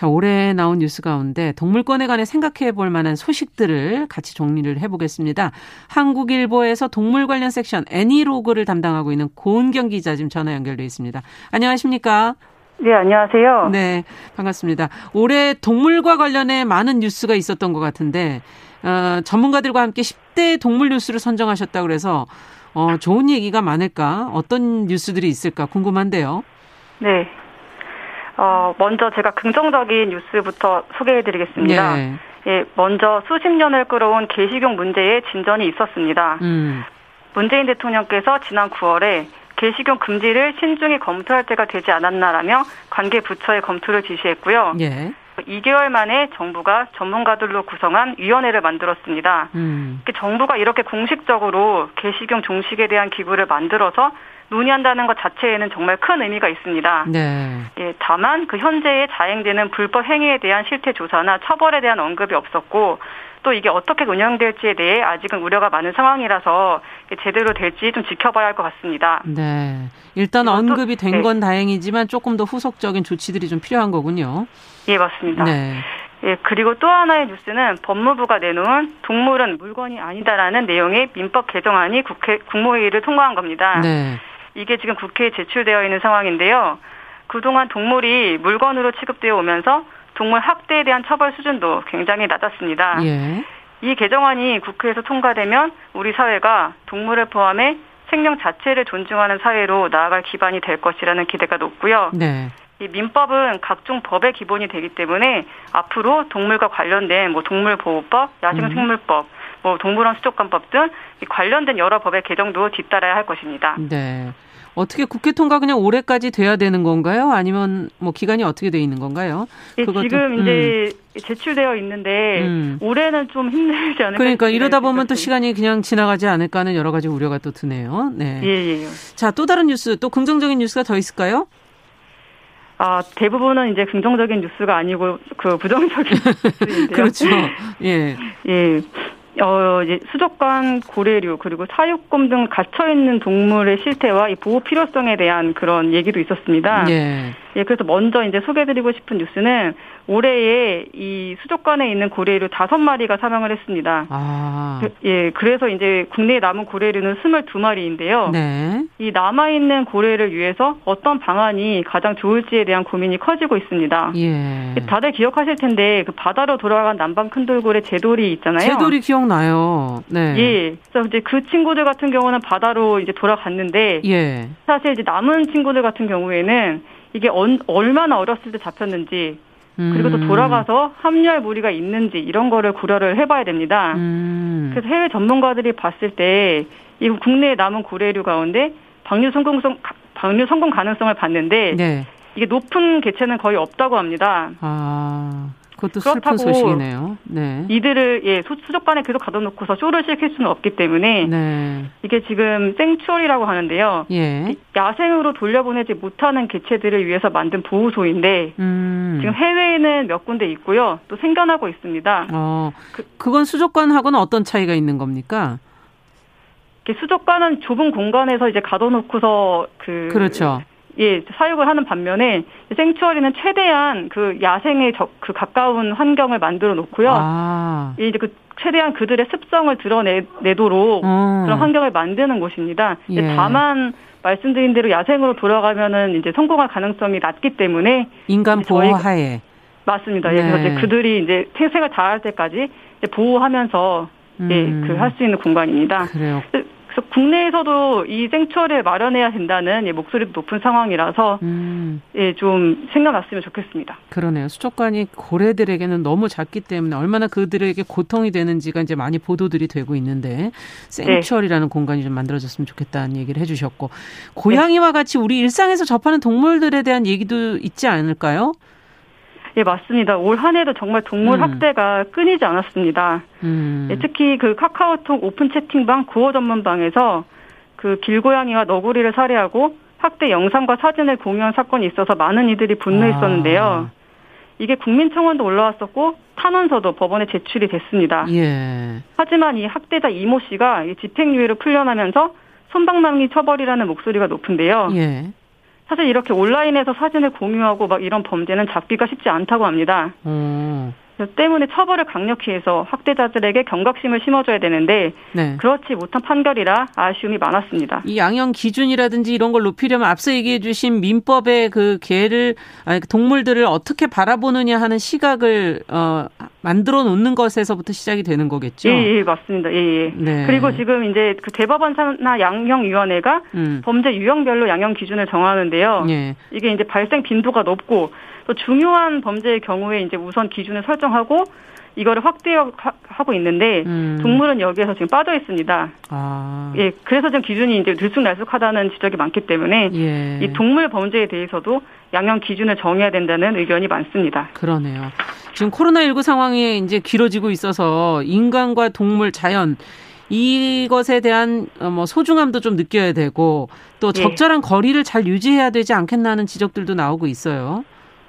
자, 올해 나온 뉴스 가운데 동물권에 관해 생각해 볼 만한 소식들을 같이 정리를 해보겠습니다. 한국일보에서 동물 관련 섹션 애니로그를 담당하고 있는 고은경 기자 지금 전화 연결돼 있습니다. 안녕하십니까? 네, 안녕하세요. 네, 반갑습니다. 올해 동물과 관련해 많은 뉴스가 있었던 것 같은데, 어, 전문가들과 함께 10대 동물 뉴스를 선정하셨다고 그래서, 어, 좋은 얘기가 많을까? 어떤 뉴스들이 있을까 궁금한데요. 네. 어, 먼저 제가 긍정적인 뉴스부터 소개해드리겠습니다. 네. 예, 먼저 수십 년을 끌어온 개식용 문제에 진전이 있었습니다. 음. 문재인 대통령께서 지난 9월에 개식용 금지를 신중히 검토할 때가 되지 않았나라며 관계 부처의 검토를 지시했고요. 예. 2개월 만에 정부가 전문가들로 구성한 위원회를 만들었습니다. 음. 정부가 이렇게 공식적으로 개식용 종식에 대한 기구를 만들어서 논의한다는 것 자체에는 정말 큰 의미가 있습니다. 네. 예, 다만 그 현재에 자행되는 불법 행위에 대한 실태 조사나 처벌에 대한 언급이 없었고 또 이게 어떻게 운영될지에 대해 아직은 우려가 많은 상황이라서 제대로 될지 좀 지켜봐야 할 것 같습니다. 네. 일단 언급이 된건 네. 다행이지만 조금 더 후속적인 조치들이 좀 필요한 거군요. 예, 맞습니다. 네. 예, 그리고 또 하나의 뉴스는 법무부가 내놓은 동물은 물건이 아니다라는 내용의 민법 개정안이 국회 국무회의를 통과한 겁니다. 네. 이게 지금 국회에 제출되어 있는 상황인데요. 그동안 동물이 물건으로 취급되어 오면서 동물 학대에 대한 처벌 수준도 굉장히 낮았습니다. 예. 이 개정안이 국회에서 통과되면 우리 사회가 동물을 포함해 생명 자체를 존중하는 사회로 나아갈 기반이 될 것이라는 기대가 높고요. 네. 이 민법은 각종 법의 기본이 되기 때문에 앞으로 동물과 관련된 뭐 동물보호법, 야생생물법, 음. 뭐 동물원 수족관법 등 관련된 여러 법의 개정도 뒤따라야 할 것입니다. 네. 어떻게 국회 통과 그냥 올해까지 돼야 되는 건가요? 아니면 뭐 기간이 어떻게 돼 있는 건가요? 네, 지금 음. 이제 제출되어 있는데 음. 올해는 좀 힘들지 않을까? 그러니까 이러다 보면 또 시간이 그냥 지나가지 않을까 하는 여러 가지 우려가 또 드네요. 네. 예, 예. 자, 또 다른 뉴스, 또 긍정적인 뉴스가 더 있을까요? 아, 대부분은 이제 긍정적인 뉴스가 아니고 그 부정적인 뉴스인데요. 그렇죠. 예. 예. 어, 이제 수족관 고래류 그리고 사육곰 등 갇혀 있는 동물의 실태와 이 보호 필요성에 대한 그런 얘기도 있었습니다. 예. 예, 그래서 먼저 이제 소개드리고 싶은 뉴스는 올해에 이 수족관에 있는 고래류 다섯 마리가 사망을 했습니다. 아. 그, 예, 그래서 이제 국내에 남은 고래류는 스물두 마리인데요. 네. 이 남아 있는 고래를 위해서 어떤 방안이 가장 좋을지에 대한 고민이 커지고 있습니다. 예. 다들 기억하실 텐데 그 바다로 돌아간 남방 큰돌고래 제돌이 있잖아요. 제돌이 기억나요. 네. 예. 그래서 이제 그 친구들 같은 경우는 바다로 이제 돌아갔는데 예. 사실 이제 남은 친구들 같은 경우에는 이게 언, 얼마나 어렸을 때 잡혔는지 그리고 또 음. 돌아가서 합류할 무리가 있는지 이런 거를 고려를 해봐야 됩니다. 음. 그래서 해외 전문가들이 봤을 때 이 국내에 남은 고래류 가운데 방류 성공성 방류 성공 가능성을 봤는데 네. 이게 높은 개체는 거의 없다고 합니다. 아. 그것도 슬픈 소식이네요. 네. 이들을 예 수족관에 계속 가둬놓고서 쇼를 시킬 수는 없기 때문에 네. 이게 지금 생츄얼이라고 하는데요. 예. 야생으로 돌려보내지 못하는 개체들을 위해서 만든 보호소인데 음. 지금 해외에는 몇 군데 있고요. 또 생겨나고 있습니다. 어, 그, 그건 수족관하고는 어떤 차이가 있는 겁니까? 수족관은 좁은 공간에서 이제 가둬놓고서 그 그렇죠. 예, 사육을 하는 반면에 생추어리는 최대한 그 야생에 적, 그 가까운 환경을 만들어 놓고요. 아. 이제 그 최대한 그들의 습성을 드러내도록 음. 그런 환경을 만드는 곳입니다. 예. 다만 말씀드린 대로 야생으로 돌아가면은 이제 성공할 가능성이 낮기 때문에 인간 보호하에 맞습니다. 예, 네. 그래서 이제 그들이 이제 태생을 다할 때까지 보호하면서 예, 음. 예, 그 할 수 있는 공간입니다. 그래요. 그래서 국내에서도 이 생초를 마련해야 된다는 예, 목소리도 높은 상황이라서 음. 예, 좀 생각났으면 좋겠습니다. 그러네요. 수족관이 고래들에게는 너무 작기 때문에 얼마나 그들에게 고통이 되는지가 이제 많이 보도들이 되고 있는데 생츄얼이라는 네. 공간이 좀 만들어졌으면 좋겠다는 얘기를 해주셨고 고양이와 네. 같이 우리 일상에서 접하는 동물들에 대한 얘기도 있지 않을까요? 예, 맞습니다. 올 한 해도 정말 동물 음. 학대가 끊이지 않았습니다. 음. 예, 특히 그 카카오톡 오픈 채팅방 구호 전문방에서 그 길고양이와 너구리를 살해하고 학대 영상과 사진을 공유한 사건이 있어서 많은 이들이 분노했었는데요. 아. 이게 국민청원도 올라왔었고 탄원서도 법원에 제출이 됐습니다. 예. 하지만 이 학대자 이모 씨가 집행유예로 풀려나면서 손방망이 처벌이라는 목소리가 높은데요. 예. 사실 이렇게 온라인에서 사진을 공유하고 막 이런 범죄는 잡기가 쉽지 않다고 합니다. 음. 때문에 처벌을 강력히 해서 학대자들에게 경각심을 심어줘야 되는데 네. 그렇지 못한 판결이라 아쉬움이 많았습니다. 이 양형 기준이라든지 이런 걸 높이려면 앞서 얘기해 주신 민법의 그 개를 아니 동물들을 어떻게 바라보느냐 하는 시각을 어 만들어 놓는 것에서부터 시작이 되는 거겠죠. 예, 예 맞습니다. 예, 예. 네. 그리고 지금 이제 그 대법원 산하 양형위원회가 음. 범죄 유형별로 양형 기준을 정하는데요. 예. 이게 이제 발생 빈도가 높고 또 중요한 범죄의 경우에 이제 우선 기준을 설정하고 이거를 확대하고 있는데 음. 동물은 여기에서 지금 빠져 있습니다. 아. 예, 그래서 지금 기준이 이제 들쑥날쑥하다는 지적이 많기 때문에 예. 이 동물 범죄에 대해서도 양형 기준을 정해야 된다는 의견이 많습니다. 그러네요. 지금 코로나19 상황이 이제 길어지고 있어서 인간과 동물, 자연 이것에 대한 어, 뭐 소중함도 좀 느껴야 되고 또 예. 적절한 예. 거리를 잘 유지해야 되지 않겠나는 지적들도 나오고 있어요.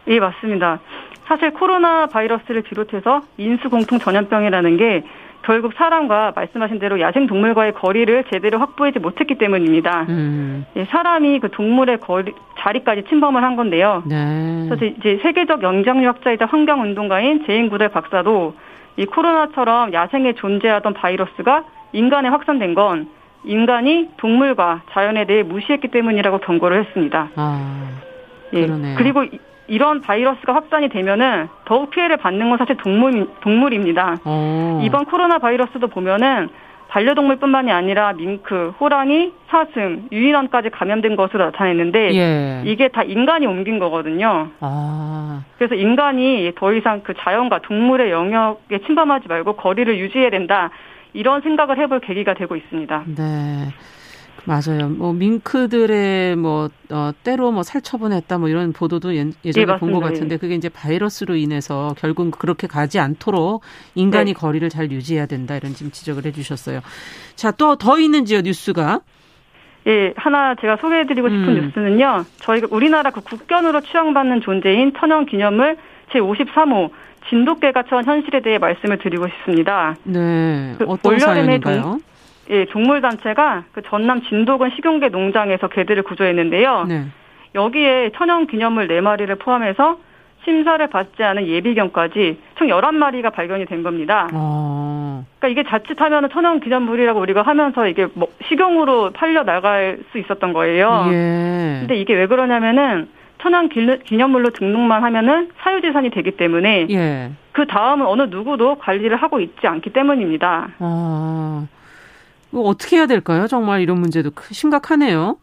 예, 맞습니다. 사실 코로나 바이러스를 비롯해서 인수 공통 전염병이라는 게 결국 사람과 말씀하신 대로 야생 동물과의 거리를 제대로 확보하지 못했기 때문입니다. 음. 예, 사람이 그 동물의 거리, 자리까지 침범을 한 건데요. 네. 그래서 이제 세계적 영장류학자이자 환경운동가인 제인 구델 박사도 이 코로나처럼 야생에 존재하던 바이러스가 인간에 확산된 건 인간이 동물과 자연에 대해 무시했기 때문이라고 경고를 했습니다. 아, 예. 그리고 이런 바이러스가 확산이 되면은 더욱 피해를 받는 건 사실 동물 동물입니다. 오. 어. 이번 코로나 바이러스도 보면은 반려동물뿐만이 아니라 밍크, 호랑이, 사슴, 유인원까지 감염된 것으로 나타냈는데 예. 이게 다 인간이 옮긴 거거든요. 아. 그래서 인간이 더 이상 그 자연과 동물의 영역에 침범하지 말고 거리를 유지해야 된다. 이런 생각을 해볼 계기가 되고 있습니다. 네. 맞아요. 뭐 밍크들의 뭐 어, 때로 뭐 살처분했다 뭐 이런 보도도 예, 전에 네, 본것 같은데 그게 이제 바이러스로 인해서 결국 그렇게 가지 않도록 인간이 네. 거리를 잘 유지해야 된다 이런 지금 지적을 해주셨어요. 자 또 더 있는지요 뉴스가? 예, 하나 제가 소개해드리고 싶은 음. 뉴스는요. 저희가 우리나라 그 국견으로 추앙받는 존재인 천연 기념물 제 53호 진돗개가 처한 현실에 대해 말씀을 드리고 싶습니다. 네, 그 어떤 사연인가요? 예, 동물단체가 그 전남 진도군 식용개 농장에서 개들을 구조했는데요. 네. 여기에 천연 기념물 4마리를 포함해서 심사를 받지 않은 예비견까지 총 11마리가 발견이 된 겁니다. 어. 그러니까 이게 자칫하면 천연 기념물이라고 우리가 하면서 이게 뭐 식용으로 팔려 나갈 수 있었던 거예요. 예. 근데 이게 왜 그러냐면은 천연 기념물로 등록만 하면은 사유재산이 되기 때문에 예. 그 다음은 어느 누구도 관리를 하고 있지 않기 때문입니다. 어. 어떻게 해야 될까요? 정말 이런 문제도 심각하네요.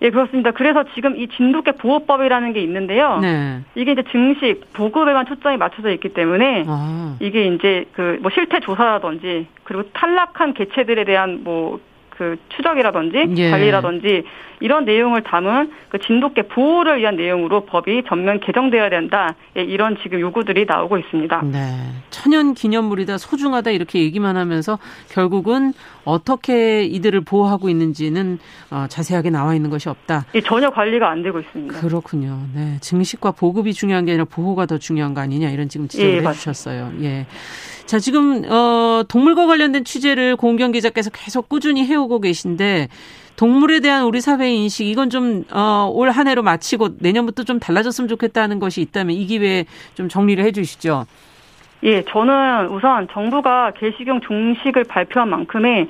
예, 그렇습니다. 그래서 지금 이 진돗개 보호법이라는 게 있는데요. 네. 이게 이제 증식, 보급에만 초점이 맞춰져 있기 때문에 아. 이게 이제 그 뭐 실태 조사라든지 그리고 탈락한 개체들에 대한 뭐 그 추적이라든지 예. 관리라든지 이런 내용을 담은 그 진돗개 보호를 위한 내용으로 법이 전면 개정되어야 된다. 예, 이런 지금 요구들이 나오고 있습니다. 네. 천연 기념물이다, 소중하다 이렇게 얘기만 하면서 결국은 어떻게 이들을 보호하고 있는지는 어, 자세하게 나와 있는 것이 없다. 예, 전혀 관리가 안 되고 있습니다. 그렇군요. 네. 증식과 보급이 중요한 게 아니라 보호가 더 중요한 거 아니냐 이런 지금 지적을 예, 해주셨어요. 예. 자, 지금, 어, 동물과 관련된 취재를 공경 기자께서 계속 꾸준히 해오고 계신데, 동물에 대한 우리 사회의 인식, 이건 좀, 어, 올 한 해로 마치고 내년부터 좀 달라졌으면 좋겠다는 것이 있다면 이 기회에 좀 정리를 해 주시죠. 예, 저는 우선 정부가 개식용 종식을 발표한 만큼의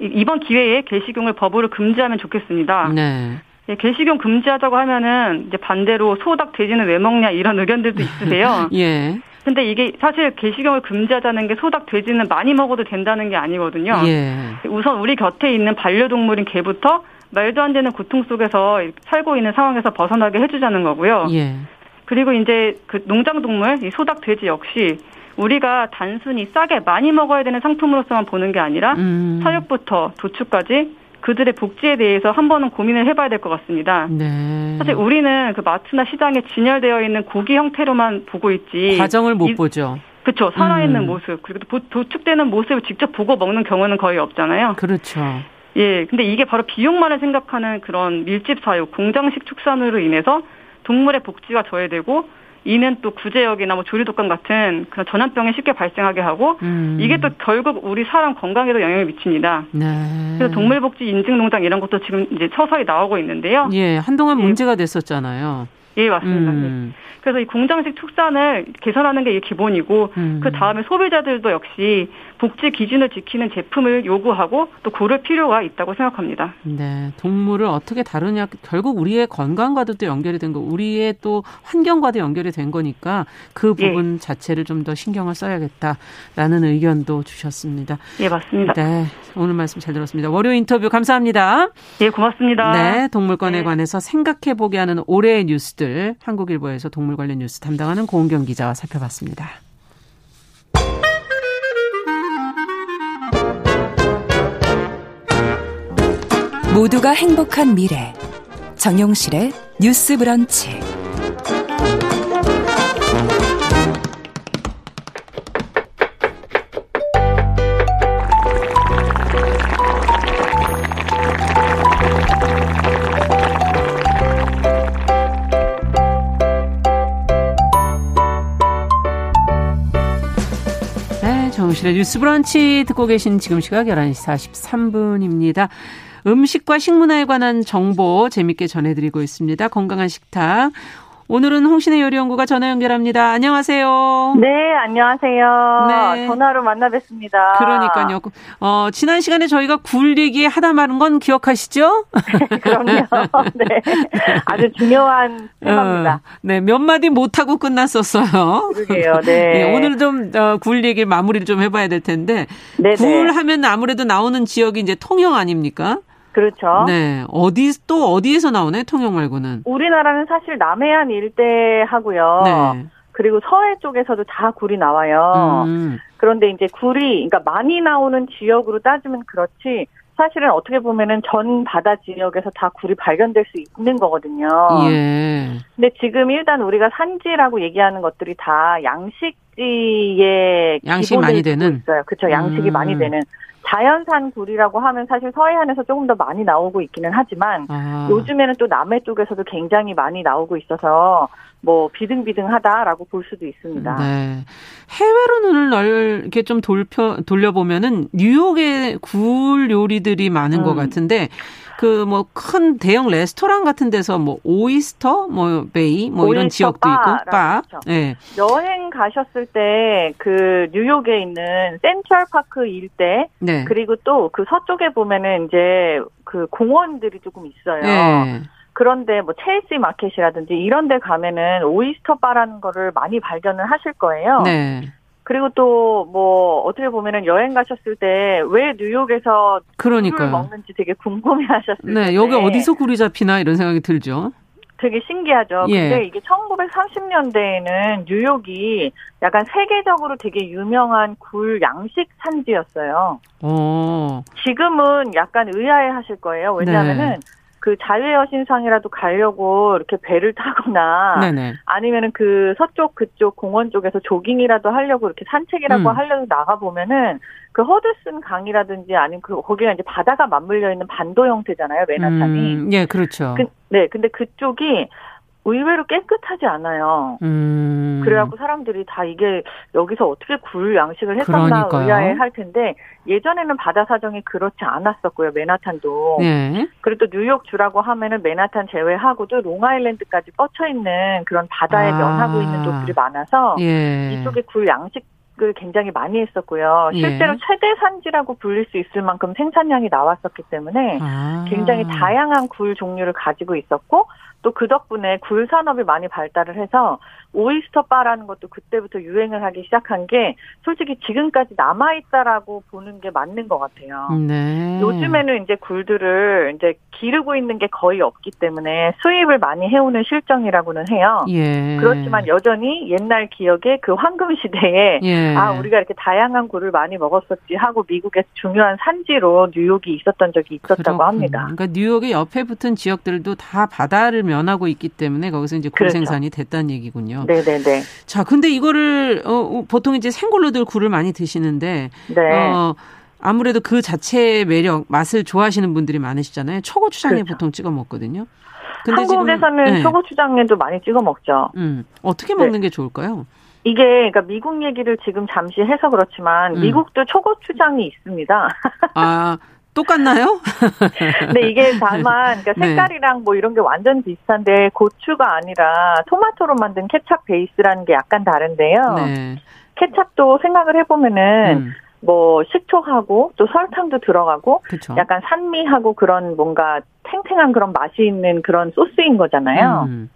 이번 기회에 개식용을 법으로 금지하면 좋겠습니다. 네. 예, 개식용 금지하자고 하면은 이제 반대로 소닭 돼지는 왜 먹냐 이런 의견들도 있으세요. 예. 근데 이게 사실 개식용을 금지하자는 게 소닭 돼지는 많이 먹어도 된다는 게 아니거든요. 예. 우선 우리 곁에 있는 반려동물인 개부터 말도 안 되는 고통 속에서 살고 있는 상황에서 벗어나게 해주자는 거고요. 예. 그리고 이제 그 농장동물, 이 소닭 돼지 역시 우리가 단순히 싸게 많이 먹어야 되는 상품으로서만 보는 게 아니라 음. 사육부터 도축까지 그들의 복지에 대해서 한 번은 고민을 해봐야 될 것 같습니다. 네. 사실 우리는 그 마트나 시장에 진열되어 있는 고기 형태로만 보고 있지. 과정을 못 이, 보죠. 그렇죠. 살아있는 음. 모습 그리고 도축되는 모습을 직접 보고 먹는 경우는 거의 없잖아요. 그렇죠. 예, 근데 이게 바로 비용만을 생각하는 그런 밀집 사육, 공장식 축산으로 인해서 동물의 복지가 저해되고 이는 또 구제역이나 뭐 조류독감 같은 그런 전염병이 쉽게 발생하게 하고 음. 이게 또 결국 우리 사람 건강에도 영향을 미칩니다. 네. 그래서 동물복지 인증농장 이런 것도 지금 이제 서서히 나오고 있는데요. 예, 한동안 예. 문제가 됐었잖아요. 예, 맞습니다. 음. 그래서 이 공장식 축산을 개선하는 게 기본이고 음. 그 다음에 소비자들도 역시 복지 기준을 지키는 제품을 요구하고 또 고를 필요가 있다고 생각합니다. 네, 동물을 어떻게 다루냐 결국 우리의 건강과도 또 연결이 된 거, 우리의 또 환경과도 연결이 된 거니까 그 예. 부분 예. 자체를 좀 더 신경을 써야겠다라는 의견도 주셨습니다. 예, 맞습니다. 네, 오늘 말씀 잘 들었습니다. 월요 인터뷰 감사합니다. 예, 고맙습니다. 네, 동물권에 네. 관해서 생각해 보게 하는 올해의 뉴스들 한국일보에서 동물 관련 뉴스 담당하는 고은경 기자와 살펴봤습니다. 모두가 행복한 미래 정용실의 뉴스 브런치 네, 정실의 뉴스 브런치 듣고 계신 지금 시각 11시 43분입니다. 음식과 식문화에 관한 정보 재밌게 전해드리고 있습니다. 건강한 식탁. 오늘은 홍신의 요리연구가 전화 연결합니다. 안녕하세요. 네, 안녕하세요. 네. 전화로 만나 뵙습니다. 그러니까요. 어, 지난 시간에 저희가 굴 얘기 하다 마는 건 기억하시죠? 그럼요. 네. 아주 중요한 테마입니다. 어, 네, 몇 마디 못하고 끝났었어요. 그러게요, 네. 네 오늘 좀, 어, 굴 얘기 마무리를 좀 해봐야 될 텐데. 네네. 굴 하면 아무래도 나오는 지역이 이제 통영 아닙니까? 그렇죠. 네. 어디 또 어디에서 나오나요? 통영 말고는? 우리나라는 사실 남해안 일대 하고요. 네. 그리고 서해 쪽에서도 다 굴이 나와요. 음. 그런데 이제 굴이 그러니까 많이 나오는 지역으로 따지면 그렇지 사실은 어떻게 보면은 전 바다 지역에서 다 굴이 발견될 수 있는 거거든요. 예. 근데 지금 일단 우리가 산지라고 얘기하는 것들이 다 양식지에 양식 많이 되는 있어요. 그렇죠. 양식이 음. 많이 되는. 자연산 굴이라고 하면 사실 서해안에서 조금 더 많이 나오고 있기는 하지만 아. 요즘에는 또 남해 쪽에서도 굉장히 많이 나오고 있어서 뭐 비등비등하다라고 볼 수도 있습니다. 네. 해외로 눈을 널 이렇게 좀 돌펴 돌려보면은 뉴욕의 굴 요리들이 많은 음. 것 같은데 그 뭐 큰 대형 레스토랑 같은 데서 뭐 oyster 뭐 bay 뭐 이런 지역도 있고 바. 그렇죠. 네. 여행 가셨을 때 그 뉴욕에 있는 센트럴 파크 일대 네. 그리고 또 그 서쪽에 보면은 이제 그 공원들이 조금 있어요. 네. 그런데 뭐 첼시 마켓이라든지 이런 데 가면은 오이스터 바라는 거를 많이 발견을 하실 거예요. 네. 그리고 또 뭐 어떻게 보면은 여행 가셨을 때 왜 뉴욕에서 그러니까 먹는지 되게 궁금해하셨을 네, 텐데. 여기 어디서 굴이 잡히나 이런 생각이 들죠. 되게 신기하죠. 예. 근데 이게 1930년대에는 뉴욕이 약간 세계적으로 되게 유명한 굴 양식 산지였어요. 오. 지금은 약간 의아해 하실 거예요. 왜냐하면은 네. 그 자유의 여신상이라도 가려고 이렇게 배를 타거나 네네. 아니면은 그 서쪽 그쪽 공원 쪽에서 조깅이라도 하려고 이렇게 산책이라고 음. 하려고 나가 보면은 그 허드슨 강이라든지 아니면 그 거기가 이제 바다가 맞물려 있는 반도 형태잖아요 맨하탄이. 음, 예, 그렇죠. 그, 네, 근데 그쪽이 의외로 깨끗하지 않아요. 음. 그래갖고 사람들이 다 이게 여기서 어떻게 굴 양식을 했었나 의아해 할 텐데 예전에는 바다 사정이 그렇지 않았었고요. 맨하탄도. 네. 그리고 또 뉴욕 주라고 하면은 맨하탄 제외하고도 롱아일랜드까지 뻗쳐 있는 그런 바다에 아. 면하고 있는 도들이 많아서 예. 이쪽에 굴 양식 을 굉장히 많이 했었고요. 예. 실제로 예. 최대 산지라고 불릴 수 있을 만큼 생산량이 나왔었기 때문에 아. 굉장히 다양한 굴 종류를 가지고 있었고 또 그 덕분에 굴 산업이 많이 발달을 해서 오이스터 바라는 것도 그때부터 유행을 하기 시작한 게 솔직히 지금까지 남아 있다라고 보는 게 맞는 것 같아요. 네. 요즘에는 이제 굴들을 이제 기르고 있는 게 거의 없기 때문에 수입을 많이 해오는 실정이라고는 해요. 예. 그렇지만 여전히 옛날 기억에 그 황금 시대에 예. 아 우리가 이렇게 다양한 굴을 많이 먹었었지 하고 미국에서 중요한 산지로 뉴욕이 있었던 적이 있었다고 그렇군요. 합니다. 그러니까 뉴욕의 옆에 붙은 지역들도 다 바다를 면하고 있기 때문에 거기서 이제 굴 그렇죠. 생산이 됐다는 얘기군요. 네네네. 자, 근데 이거를 어, 보통 이제 생굴로들 굴을 많이 드시는데 네. 어, 아무래도 그 자체의 매력, 맛을 좋아하시는 분들이 많으시잖아요. 초고추장에 그렇죠. 보통 찍어 먹거든요. 근데 한국에서는 지금, 네. 초고추장에도 많이 찍어 먹죠. 음, 어떻게 먹는 네. 게 좋을까요? 이게 그러니까 미국 얘기를 지금 잠시 해서 그렇지만 음. 미국도 초고추장이 있습니다. 아 똑같나요? 네, 이게 다만 그러니까 네. 색깔이랑 네. 뭐 이런 게 완전 비슷한데 고추가 아니라 토마토로 만든 케찹 베이스라는 게 약간 다른데요. 네. 케찹도 생각을 해보면은 음. 뭐 식초하고 또 설탕도 들어가고 그쵸. 약간 산미하고 그런 뭔가 탱탱한 그런 맛이 있는 그런 소스인 거잖아요. 음.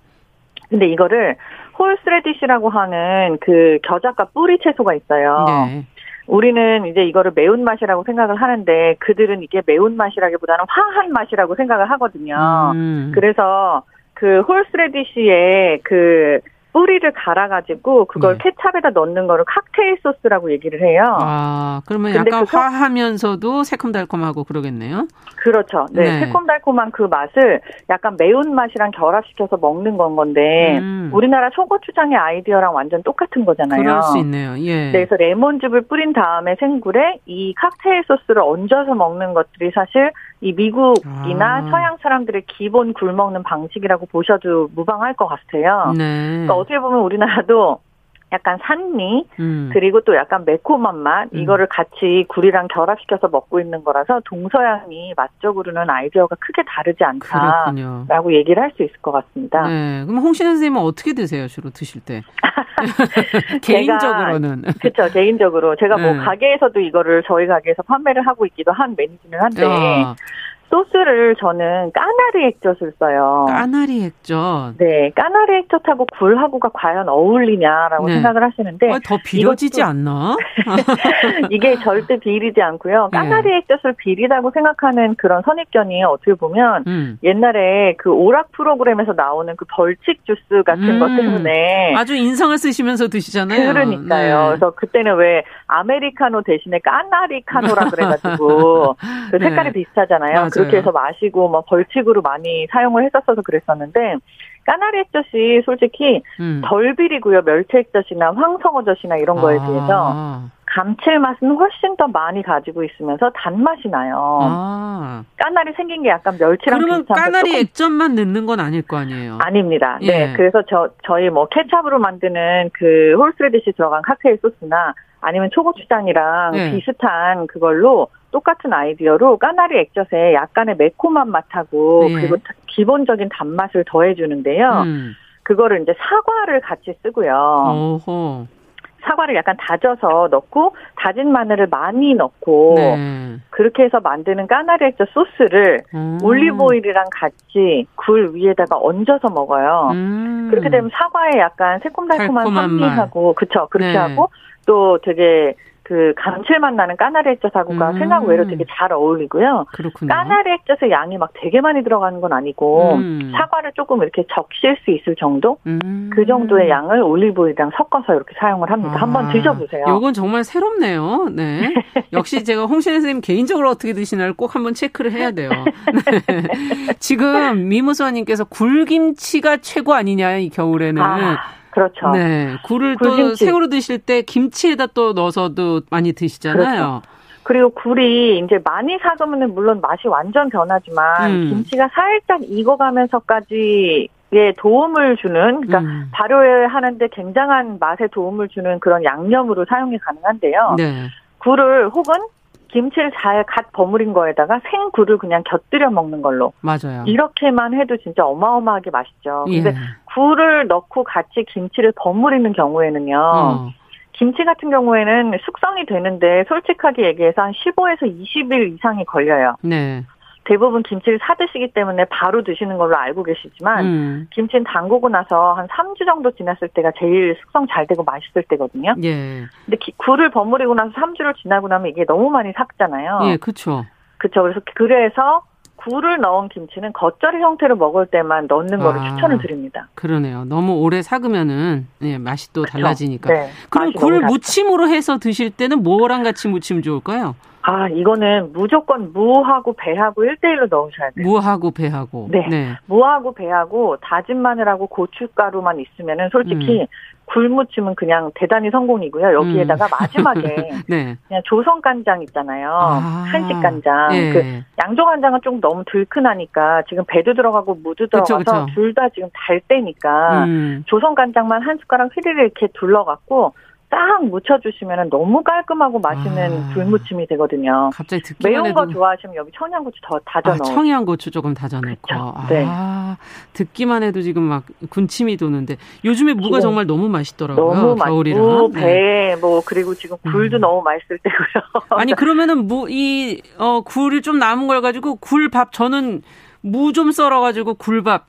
근데 이거를 horseradish라고 하는 그 겨자과 뿌리 채소가 있어요. 네. 우리는 이제 이거를 매운맛이라고 생각을 하는데 그들은 이게 매운맛이라기보다는 화한 맛이라고 생각을 하거든요. 음. 그래서 그 horseradish의 그 뿌리를 갈아가지고 그걸 네. 케찹에다 넣는 거를 칵테일 소스라고 얘기를 해요. 아, 그러면 약간 그 화하면서도 새콤달콤하고 그러겠네요. 그렇죠. 네, 네, 새콤달콤한 그 맛을 약간 매운 맛이랑 결합시켜서 먹는 건 건데 음. 우리나라 초고추장의 아이디어랑 완전 똑같은 거잖아요. 그럴 수 있네요. 예. 네, 그래서 레몬즙을 뿌린 다음에 생굴에 이 칵테일 소스를 얹어서 먹는 것들이 사실 이 미국이나 아. 서양 사람들의 기본 굴 먹는 방식이라고 보셔도 무방할 것 같아요. 네. 그러니까 어떻게 보면 우리나라도 약간 산미 음. 그리고 또 약간 매콤한 맛 음. 이거를 같이 굴이랑 결합시켜서 먹고 있는 거라서 동서양이 맛적으로는 아이디어가 크게 다르지 않다라고 그렇군요. 얘기를 할 수 있을 것 같습니다. 네. 그럼 홍신혜 선생님은 어떻게 드세요 주로 드실 때? 개인적으로는 그렇죠. 개인적으로 제가 뭐 네. 가게에서도 이거를 저희 가게에서 판매를 하고 있기도 한 메뉴는 한데 어. 소스를 저는 까나리 액젓을 써요. 까나리 액젓. 네, 까나리 액젓하고 굴하고가 과연 어울리냐라고 네. 생각을 하시는데 아, 더 비려지지 않나? 이게 절대 비리지 않고요. 네. 까나리 네. 액젓을 비리다고 생각하는 그런 선입견이 어떻게 보면 음. 옛날에 그 오락 프로그램에서 나오는 그 벌칙 주스 같은 음. 것 때문에 아주 인성을 쓰시면서 드시잖아요. 그러니까요. 네. 그래서 그때는 왜 아메리카노 대신에 까나리카노라 그래가지고 그 색깔이 네. 비슷하잖아요. 맞아요. 그렇게 해서 마시고 뭐 벌칙으로 많이 사용을 했었어서 그랬었는데 까나리 액젓이 솔직히 음. 덜 비리고요. 멸치 액젓이나 황성어젓이나 이런 거에 아. 비해서 감칠맛은 훨씬 더 많이 가지고 있으면서 단맛이 나요. 아. 까나리 생긴 게 약간 멸치랑 그러면 까나리 액젓만 넣는 건 아닐 거 아니에요? 아닙니다. 네, 예. 네, 그래서 저 저희 뭐 케찹으로 만드는 그 horseradish 들어간 칵테일 소스나 아니면 초고추장이랑 네. 비슷한 그걸로 똑같은 아이디어로 까나리 액젓에 약간의 매콤한 맛하고 네. 그리고 기본적인 단맛을 더해주는데요. 음. 그거를 이제 사과를 같이 쓰고요. 오호. 사과를 약간 다져서 넣고 다진 마늘을 많이 넣고 네. 그렇게 해서 만드는 까나리 액젓 소스를 음. 올리브 오일이랑 같이 굴 위에다가 얹어서 먹어요. 음. 그렇게 되면 사과에 약간 새콤달콤한 산미하고 그쵸 그렇게 네. 하고 또 되게 그 감칠맛 나는 까나리 액젓 하고가 음. 생각 외로 되게 잘 어울리고요. 그렇군요. 까나리 액젓의 양이 막 되게 많이 들어가는 건 아니고 음. 사과를 조금 이렇게 적실 수 있을 정도 음. 그 정도의 양을 올리브오일이랑 섞어서 이렇게 사용을 합니다. 아. 한번 드셔보세요. 이건 정말 새롭네요. 네. 역시 제가 홍신혜 선생님 개인적으로 어떻게 드시나를 꼭 한번 체크를 해야 돼요. 네. 지금 미무수아님께서 굴김치가 최고 아니냐 이 겨울에는. 아. 그렇죠. 네. 굴을 굴김치. 또 새우로 드실 때 김치에다 또 넣어서도 많이 드시잖아요. 그렇죠. 그리고 굴이 이제 많이 사으면 물론 맛이 완전 변하지만 음. 김치가 살짝 익어가면서까지 예, 도움을 주는, 그러니까 음. 발효를 하는데 굉장한 맛에 도움을 주는 그런 양념으로 사용이 가능한데요. 네. 굴을 혹은 김치를 잘 갓 버무린 거에다가 생굴을 그냥 곁들여 먹는 걸로. 맞아요. 이렇게만 해도 진짜 어마어마하게 맛있죠. 근데 예. 굴을 넣고 같이 김치를 버무리는 경우에는요. 어. 김치 같은 경우에는 숙성이 되는데 솔직하게 얘기해서 한 15에서 20일 이상이 걸려요. 네. 대부분 김치를 사 드시기 때문에 바로 드시는 걸로 알고 계시지만 음. 김치는 담그고 나서 한 3주 정도 지났을 때가 제일 숙성 잘 되고 맛있을 때거든요. 예. 근데 기, 굴을 버무리고 나서 3주를 지나고 나면 이게 너무 많이 삭잖아요. 예, 그렇죠. 그렇죠. 그래서 그래서 굴을 넣은 김치는 겉절이 형태로 먹을 때만 넣는 거를 아, 추천을 드립니다. 그러네요. 너무 오래 삭으면은 예, 맛이 또 그쵸? 달라지니까. 네, 그럼 굴 무침으로 해서 드실 때는 뭐랑 같이 무치면 좋을까요? 아, 이거는 무조건 무하고 배하고 1대1로 넣으셔야 돼요. 무하고 배하고. 네. 네. 무하고 배하고 다진 마늘하고 고춧가루만 있으면은 솔직히 음. 굴무침은 그냥 대단히 성공이고요. 여기에다가 음. 마지막에 네. 그냥 조선 간장 있잖아요. 아. 한식 간장. 네. 그 양조 간장은 좀 너무 들큰하니까 지금 배도 들어가고 무도 들어가서 둘 다 지금 달 때니까 음. 조선 간장만 한 숟가락 휘리를 이렇게 둘러갖고 딱 묻혀주시면 너무 깔끔하고 맛있는 아, 불무침이 되거든요. 갑자기 듣기만 매운 해도... 거 좋아하시면 여기 청양고추 더 다져 넣어. 아, 청양고추 조금 다져 넣고. 그렇죠. 네. 아, 듣기만 해도 지금 막 군침이 도는데 요즘에 무가 정말 너무 맛있더라고요. 너무 겨울이라. 무, 배, 네. 뭐 그리고 지금 굴도 음. 너무 맛있을 때고요. 아니 그러면은 무이 어, 굴이 좀 남은 걸 가지고 굴밥 저는 무 좀 썰어가지고 굴밥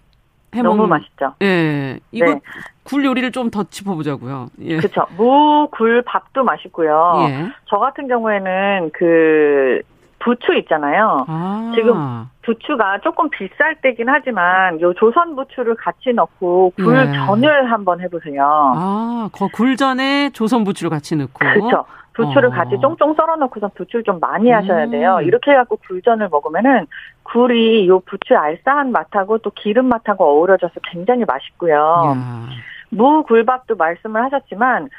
해먹는. 너무 맛있죠. 예. 이거 네. 굴 요리를 좀 더 짚어보자고요. 예. 그렇죠. 무, 굴, 밥도 맛있고요. 예. 저 같은 경우에는 그 부추 있잖아요. 아. 지금 부추가 조금 비쌀 때긴 하지만 요 조선 부추를 같이 넣고 굴 예. 전을 한번 해보세요. 아, 굴 전에 조선 부추를 같이 넣고. 그렇죠. 부추를 어. 같이 쫑쫑 썰어 놓고서 부추를 좀 많이 하셔야 돼요. 음. 이렇게 해갖고 굴전을 먹으면은 굴이 요 부추 알싸한 맛하고 또 기름 맛하고 어우러져서 굉장히 맛있고요. 야. 무 굴밥도 말씀을 하셨지만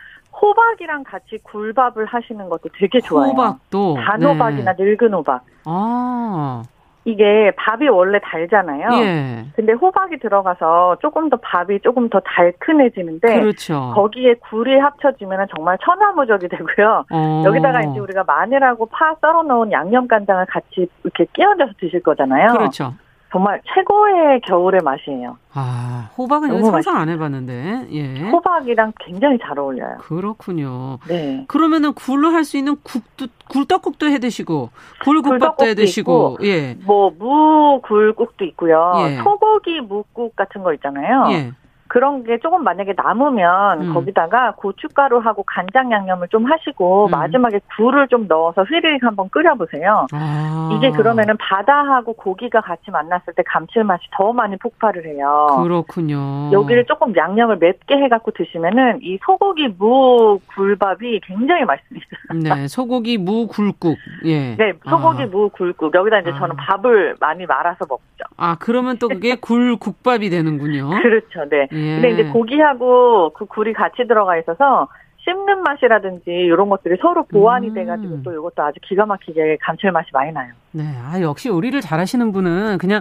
호박이랑 같이 굴밥을 하시는 것도 되게 좋아요. 호박도 단호박이나 네. 늙은 호박. 아. 이게 밥이 원래 달잖아요. 예. 근데 호박이 들어가서 조금 더 밥이 조금 더 달큰해지는데 그렇죠. 거기에 굴이 합쳐지면 정말 천하무적이 되고요. 어. 여기다가 이제 우리가 마늘하고 파 썰어 놓은 양념 간장을 같이 이렇게 끼얹어서 드실 거잖아요. 그렇죠. 정말 최고의 겨울의 맛이에요. 아, 호박은 상상 안 해봤는데, 예. 호박이랑 굉장히 잘 어울려요. 그렇군요. 네. 그러면은 굴로 할 수 있는 국도, 굴떡국도 해 드시고, 굴국밥도 해 드시고, 예. 뭐, 무굴국도 있고요. 예. 소고기 묵국 같은 거 있잖아요. 예. 그런 게 조금 만약에 남으면 음. 거기다가 고춧가루하고 간장 양념을 좀 하시고 음. 마지막에 굴을 좀 넣어서 휘리릭 한번 끓여보세요. 아. 이게 그러면은 바다하고 고기가 같이 만났을 때 감칠맛이 더 많이 폭발을 해요. 그렇군요. 여기를 조금 양념을 맵게 해갖고 드시면은 이 소고기 무 굴밥이 굉장히 맛있습니다. 네, 소고기 무 굴국. 예. 네, 소고기 아. 무 굴국. 여기다 이제 아. 저는 밥을 많이 말아서 먹죠. 아, 그러면 또 그게 굴 국밥이 되는군요. 그렇죠. 네. 예. 근데 이제 고기하고 그 굴이 같이 들어가 있어서 씹는 맛이라든지 이런 것들이 서로 보완이 음. 돼가지고 또 이것도 아주 기가 막히게 감칠맛이 많이 나요. 네, 아 역시 요리를 잘하시는 분은 그냥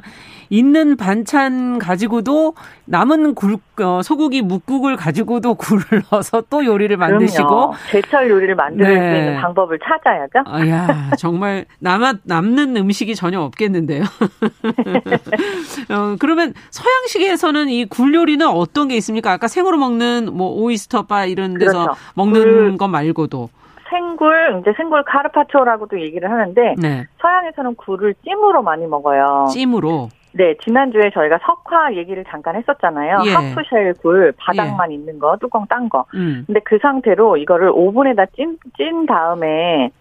있는 반찬 가지고도 남은 굴 어, 소고기 묵국을 가지고도 굴을 넣어서 또 요리를 만드시고 그럼요. 제철 요리를 만들 네. 수 있는 방법을 찾아야죠. 아, 야 정말 남아 남는 음식이 전혀 없겠는데요. 어, 그러면 서양식에서는 이 굴 요리는 어떤 게 있습니까? 아까 생으로 먹는 뭐 오이스터 바 이런 데서 그렇죠. 먹는 굴, 거 말고도 생굴, 이제 생굴 카르파초라고도 얘기를 하는데 네. 서양에서는 굴을 찜으로 많이 먹어요. 찜으로. 네, 지난주에 저희가 석화 얘기를 잠깐 했었잖아요. 예. 하프쉘 굴, 바닥만 예. 있는 거, 뚜껑 딴 거. 음. 근데 그 상태로 이거를 오븐에다 찐, 찐 다음에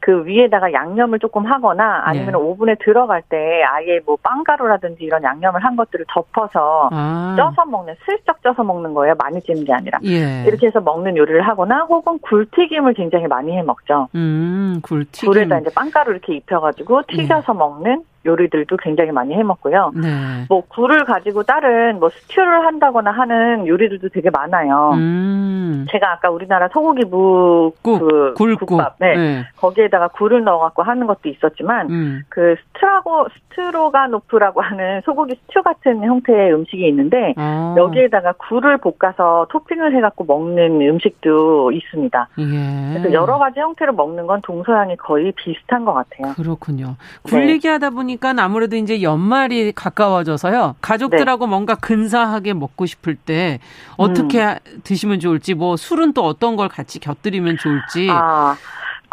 그 위에다가 양념을 조금 하거나 아니면 네. 오븐에 들어갈 때 아예 뭐 빵가루라든지 이런 양념을 한 것들을 덮어서 아. 쪄서 먹는 슬쩍 쪄서 먹는 거예요. 많이 찌는 게 아니라 예. 이렇게 해서 먹는 요리를 하거나 혹은 굴튀김을 굉장히 많이 해 먹죠. 음, 굴튀김. 굴에다 이제 빵가루 이렇게 입혀가지고 튀겨서 예. 먹는 요리들도 굉장히 많이 해 먹고요. 네. 뭐 굴을 가지고 다른 뭐 스튜를 한다거나 하는 요리들도 되게 많아요. 음. 제가 아까 우리나라 소고기 무 그 굴국밥 네. 네. 거기에다가 굴을 넣어 갖고 하는 것도 있었지만 음. 그 스트라고 스트로가노프라고 하는 소고기 스튜 같은 형태의 음식이 있는데 아. 여기에다가 굴을 볶아서 토핑을 해 갖고 먹는 음식도 있습니다. 예. 그래서 여러 가지 형태로 먹는 건 동서양이 거의 비슷한 것 같아요. 그렇군요. 굴 얘기 네. 하다 보니 보니까 아무래도 이제 연말이 가까워져서요. 가족들하고 네. 뭔가 근사하게 먹고 싶을 때 어떻게 음. 드시면 좋을지, 뭐 술은 또 어떤 걸 같이 곁들이면 좋을지. 아.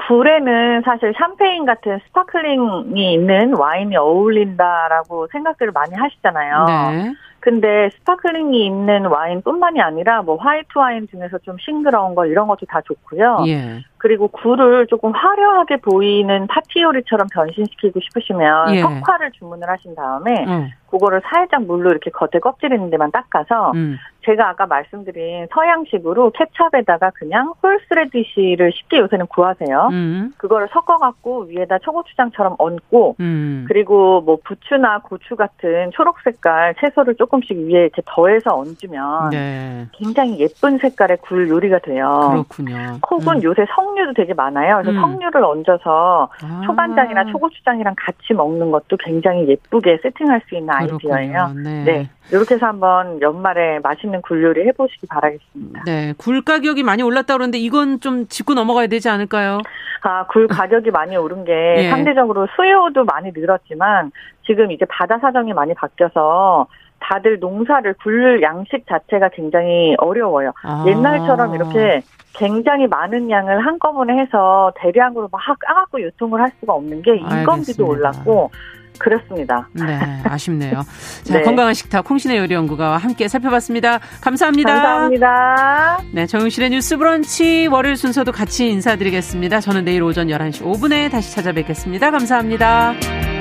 굴에는 사실 샴페인 같은 sparkling이 있는 와인이 어울린다라고 생각들을 많이 하시잖아요. 네. 근데 sparkling이 있는 와인뿐만이 아니라 뭐 화이트 와인 중에서 좀 싱그러운 거 이런 것도 다 좋고요. 예. 그리고 굴을 조금 화려하게 보이는 파티 요리처럼 변신시키고 싶으시면 예. 석화를 주문을 하신 다음에 음. 그거를 살짝 물로 이렇게 겉에 껍질 있는 데만 닦아서 음. 제가 아까 말씀드린 서양식으로 케찹에다가 그냥 horseradish를 쉽게 요새는 구하세요. 음. 그거를 섞어갖고 위에다 초고추장처럼 얹고 음. 그리고 뭐 부추나 고추 같은 초록 색깔 채소를 조금 씩 위에 이렇게 더해서 얹으면 네. 굉장히 예쁜 색깔의 굴 요리가 돼요. 그렇군요. 혹은 음. 요새 석류도 되게 많아요. 그래서 음. 석류를 얹어서 아. 초간장이나 초고추장이랑 같이 먹는 것도 굉장히 예쁘게 세팅할 수 있는 아이디어예요. 네. 네. 이렇게 해서 한번 연말에 맛있는 굴 요리 해보시기 바라겠습니다. 네, 굴 가격이 많이 올랐다 그러는데 이건 좀 짚고 넘어가야 되지 않을까요? 아, 굴 가격이 많이 오른 게 예. 상대적으로 수요도 많이 늘었지만 지금 이제 바다 사정이 많이 바뀌어서 다들 농사를 굴 양식 자체가 굉장히 어려워요. 아. 옛날처럼 이렇게 굉장히 많은 양을 한꺼번에 해서 대량으로 막 까갖고 유통을 할 수가 없는 게 인건비도 올랐고 그렇습니다. 네, 아쉽네요. 자, 네. 건강한 식탁 콩신의 요리 연구가와 함께 살펴봤습니다. 감사합니다. 감사합니다. 네, 정용실의 뉴스 브런치 월요일 순서도 같이 인사드리겠습니다. 저는 내일 오전 11시 5분에 다시 찾아뵙겠습니다. 감사합니다.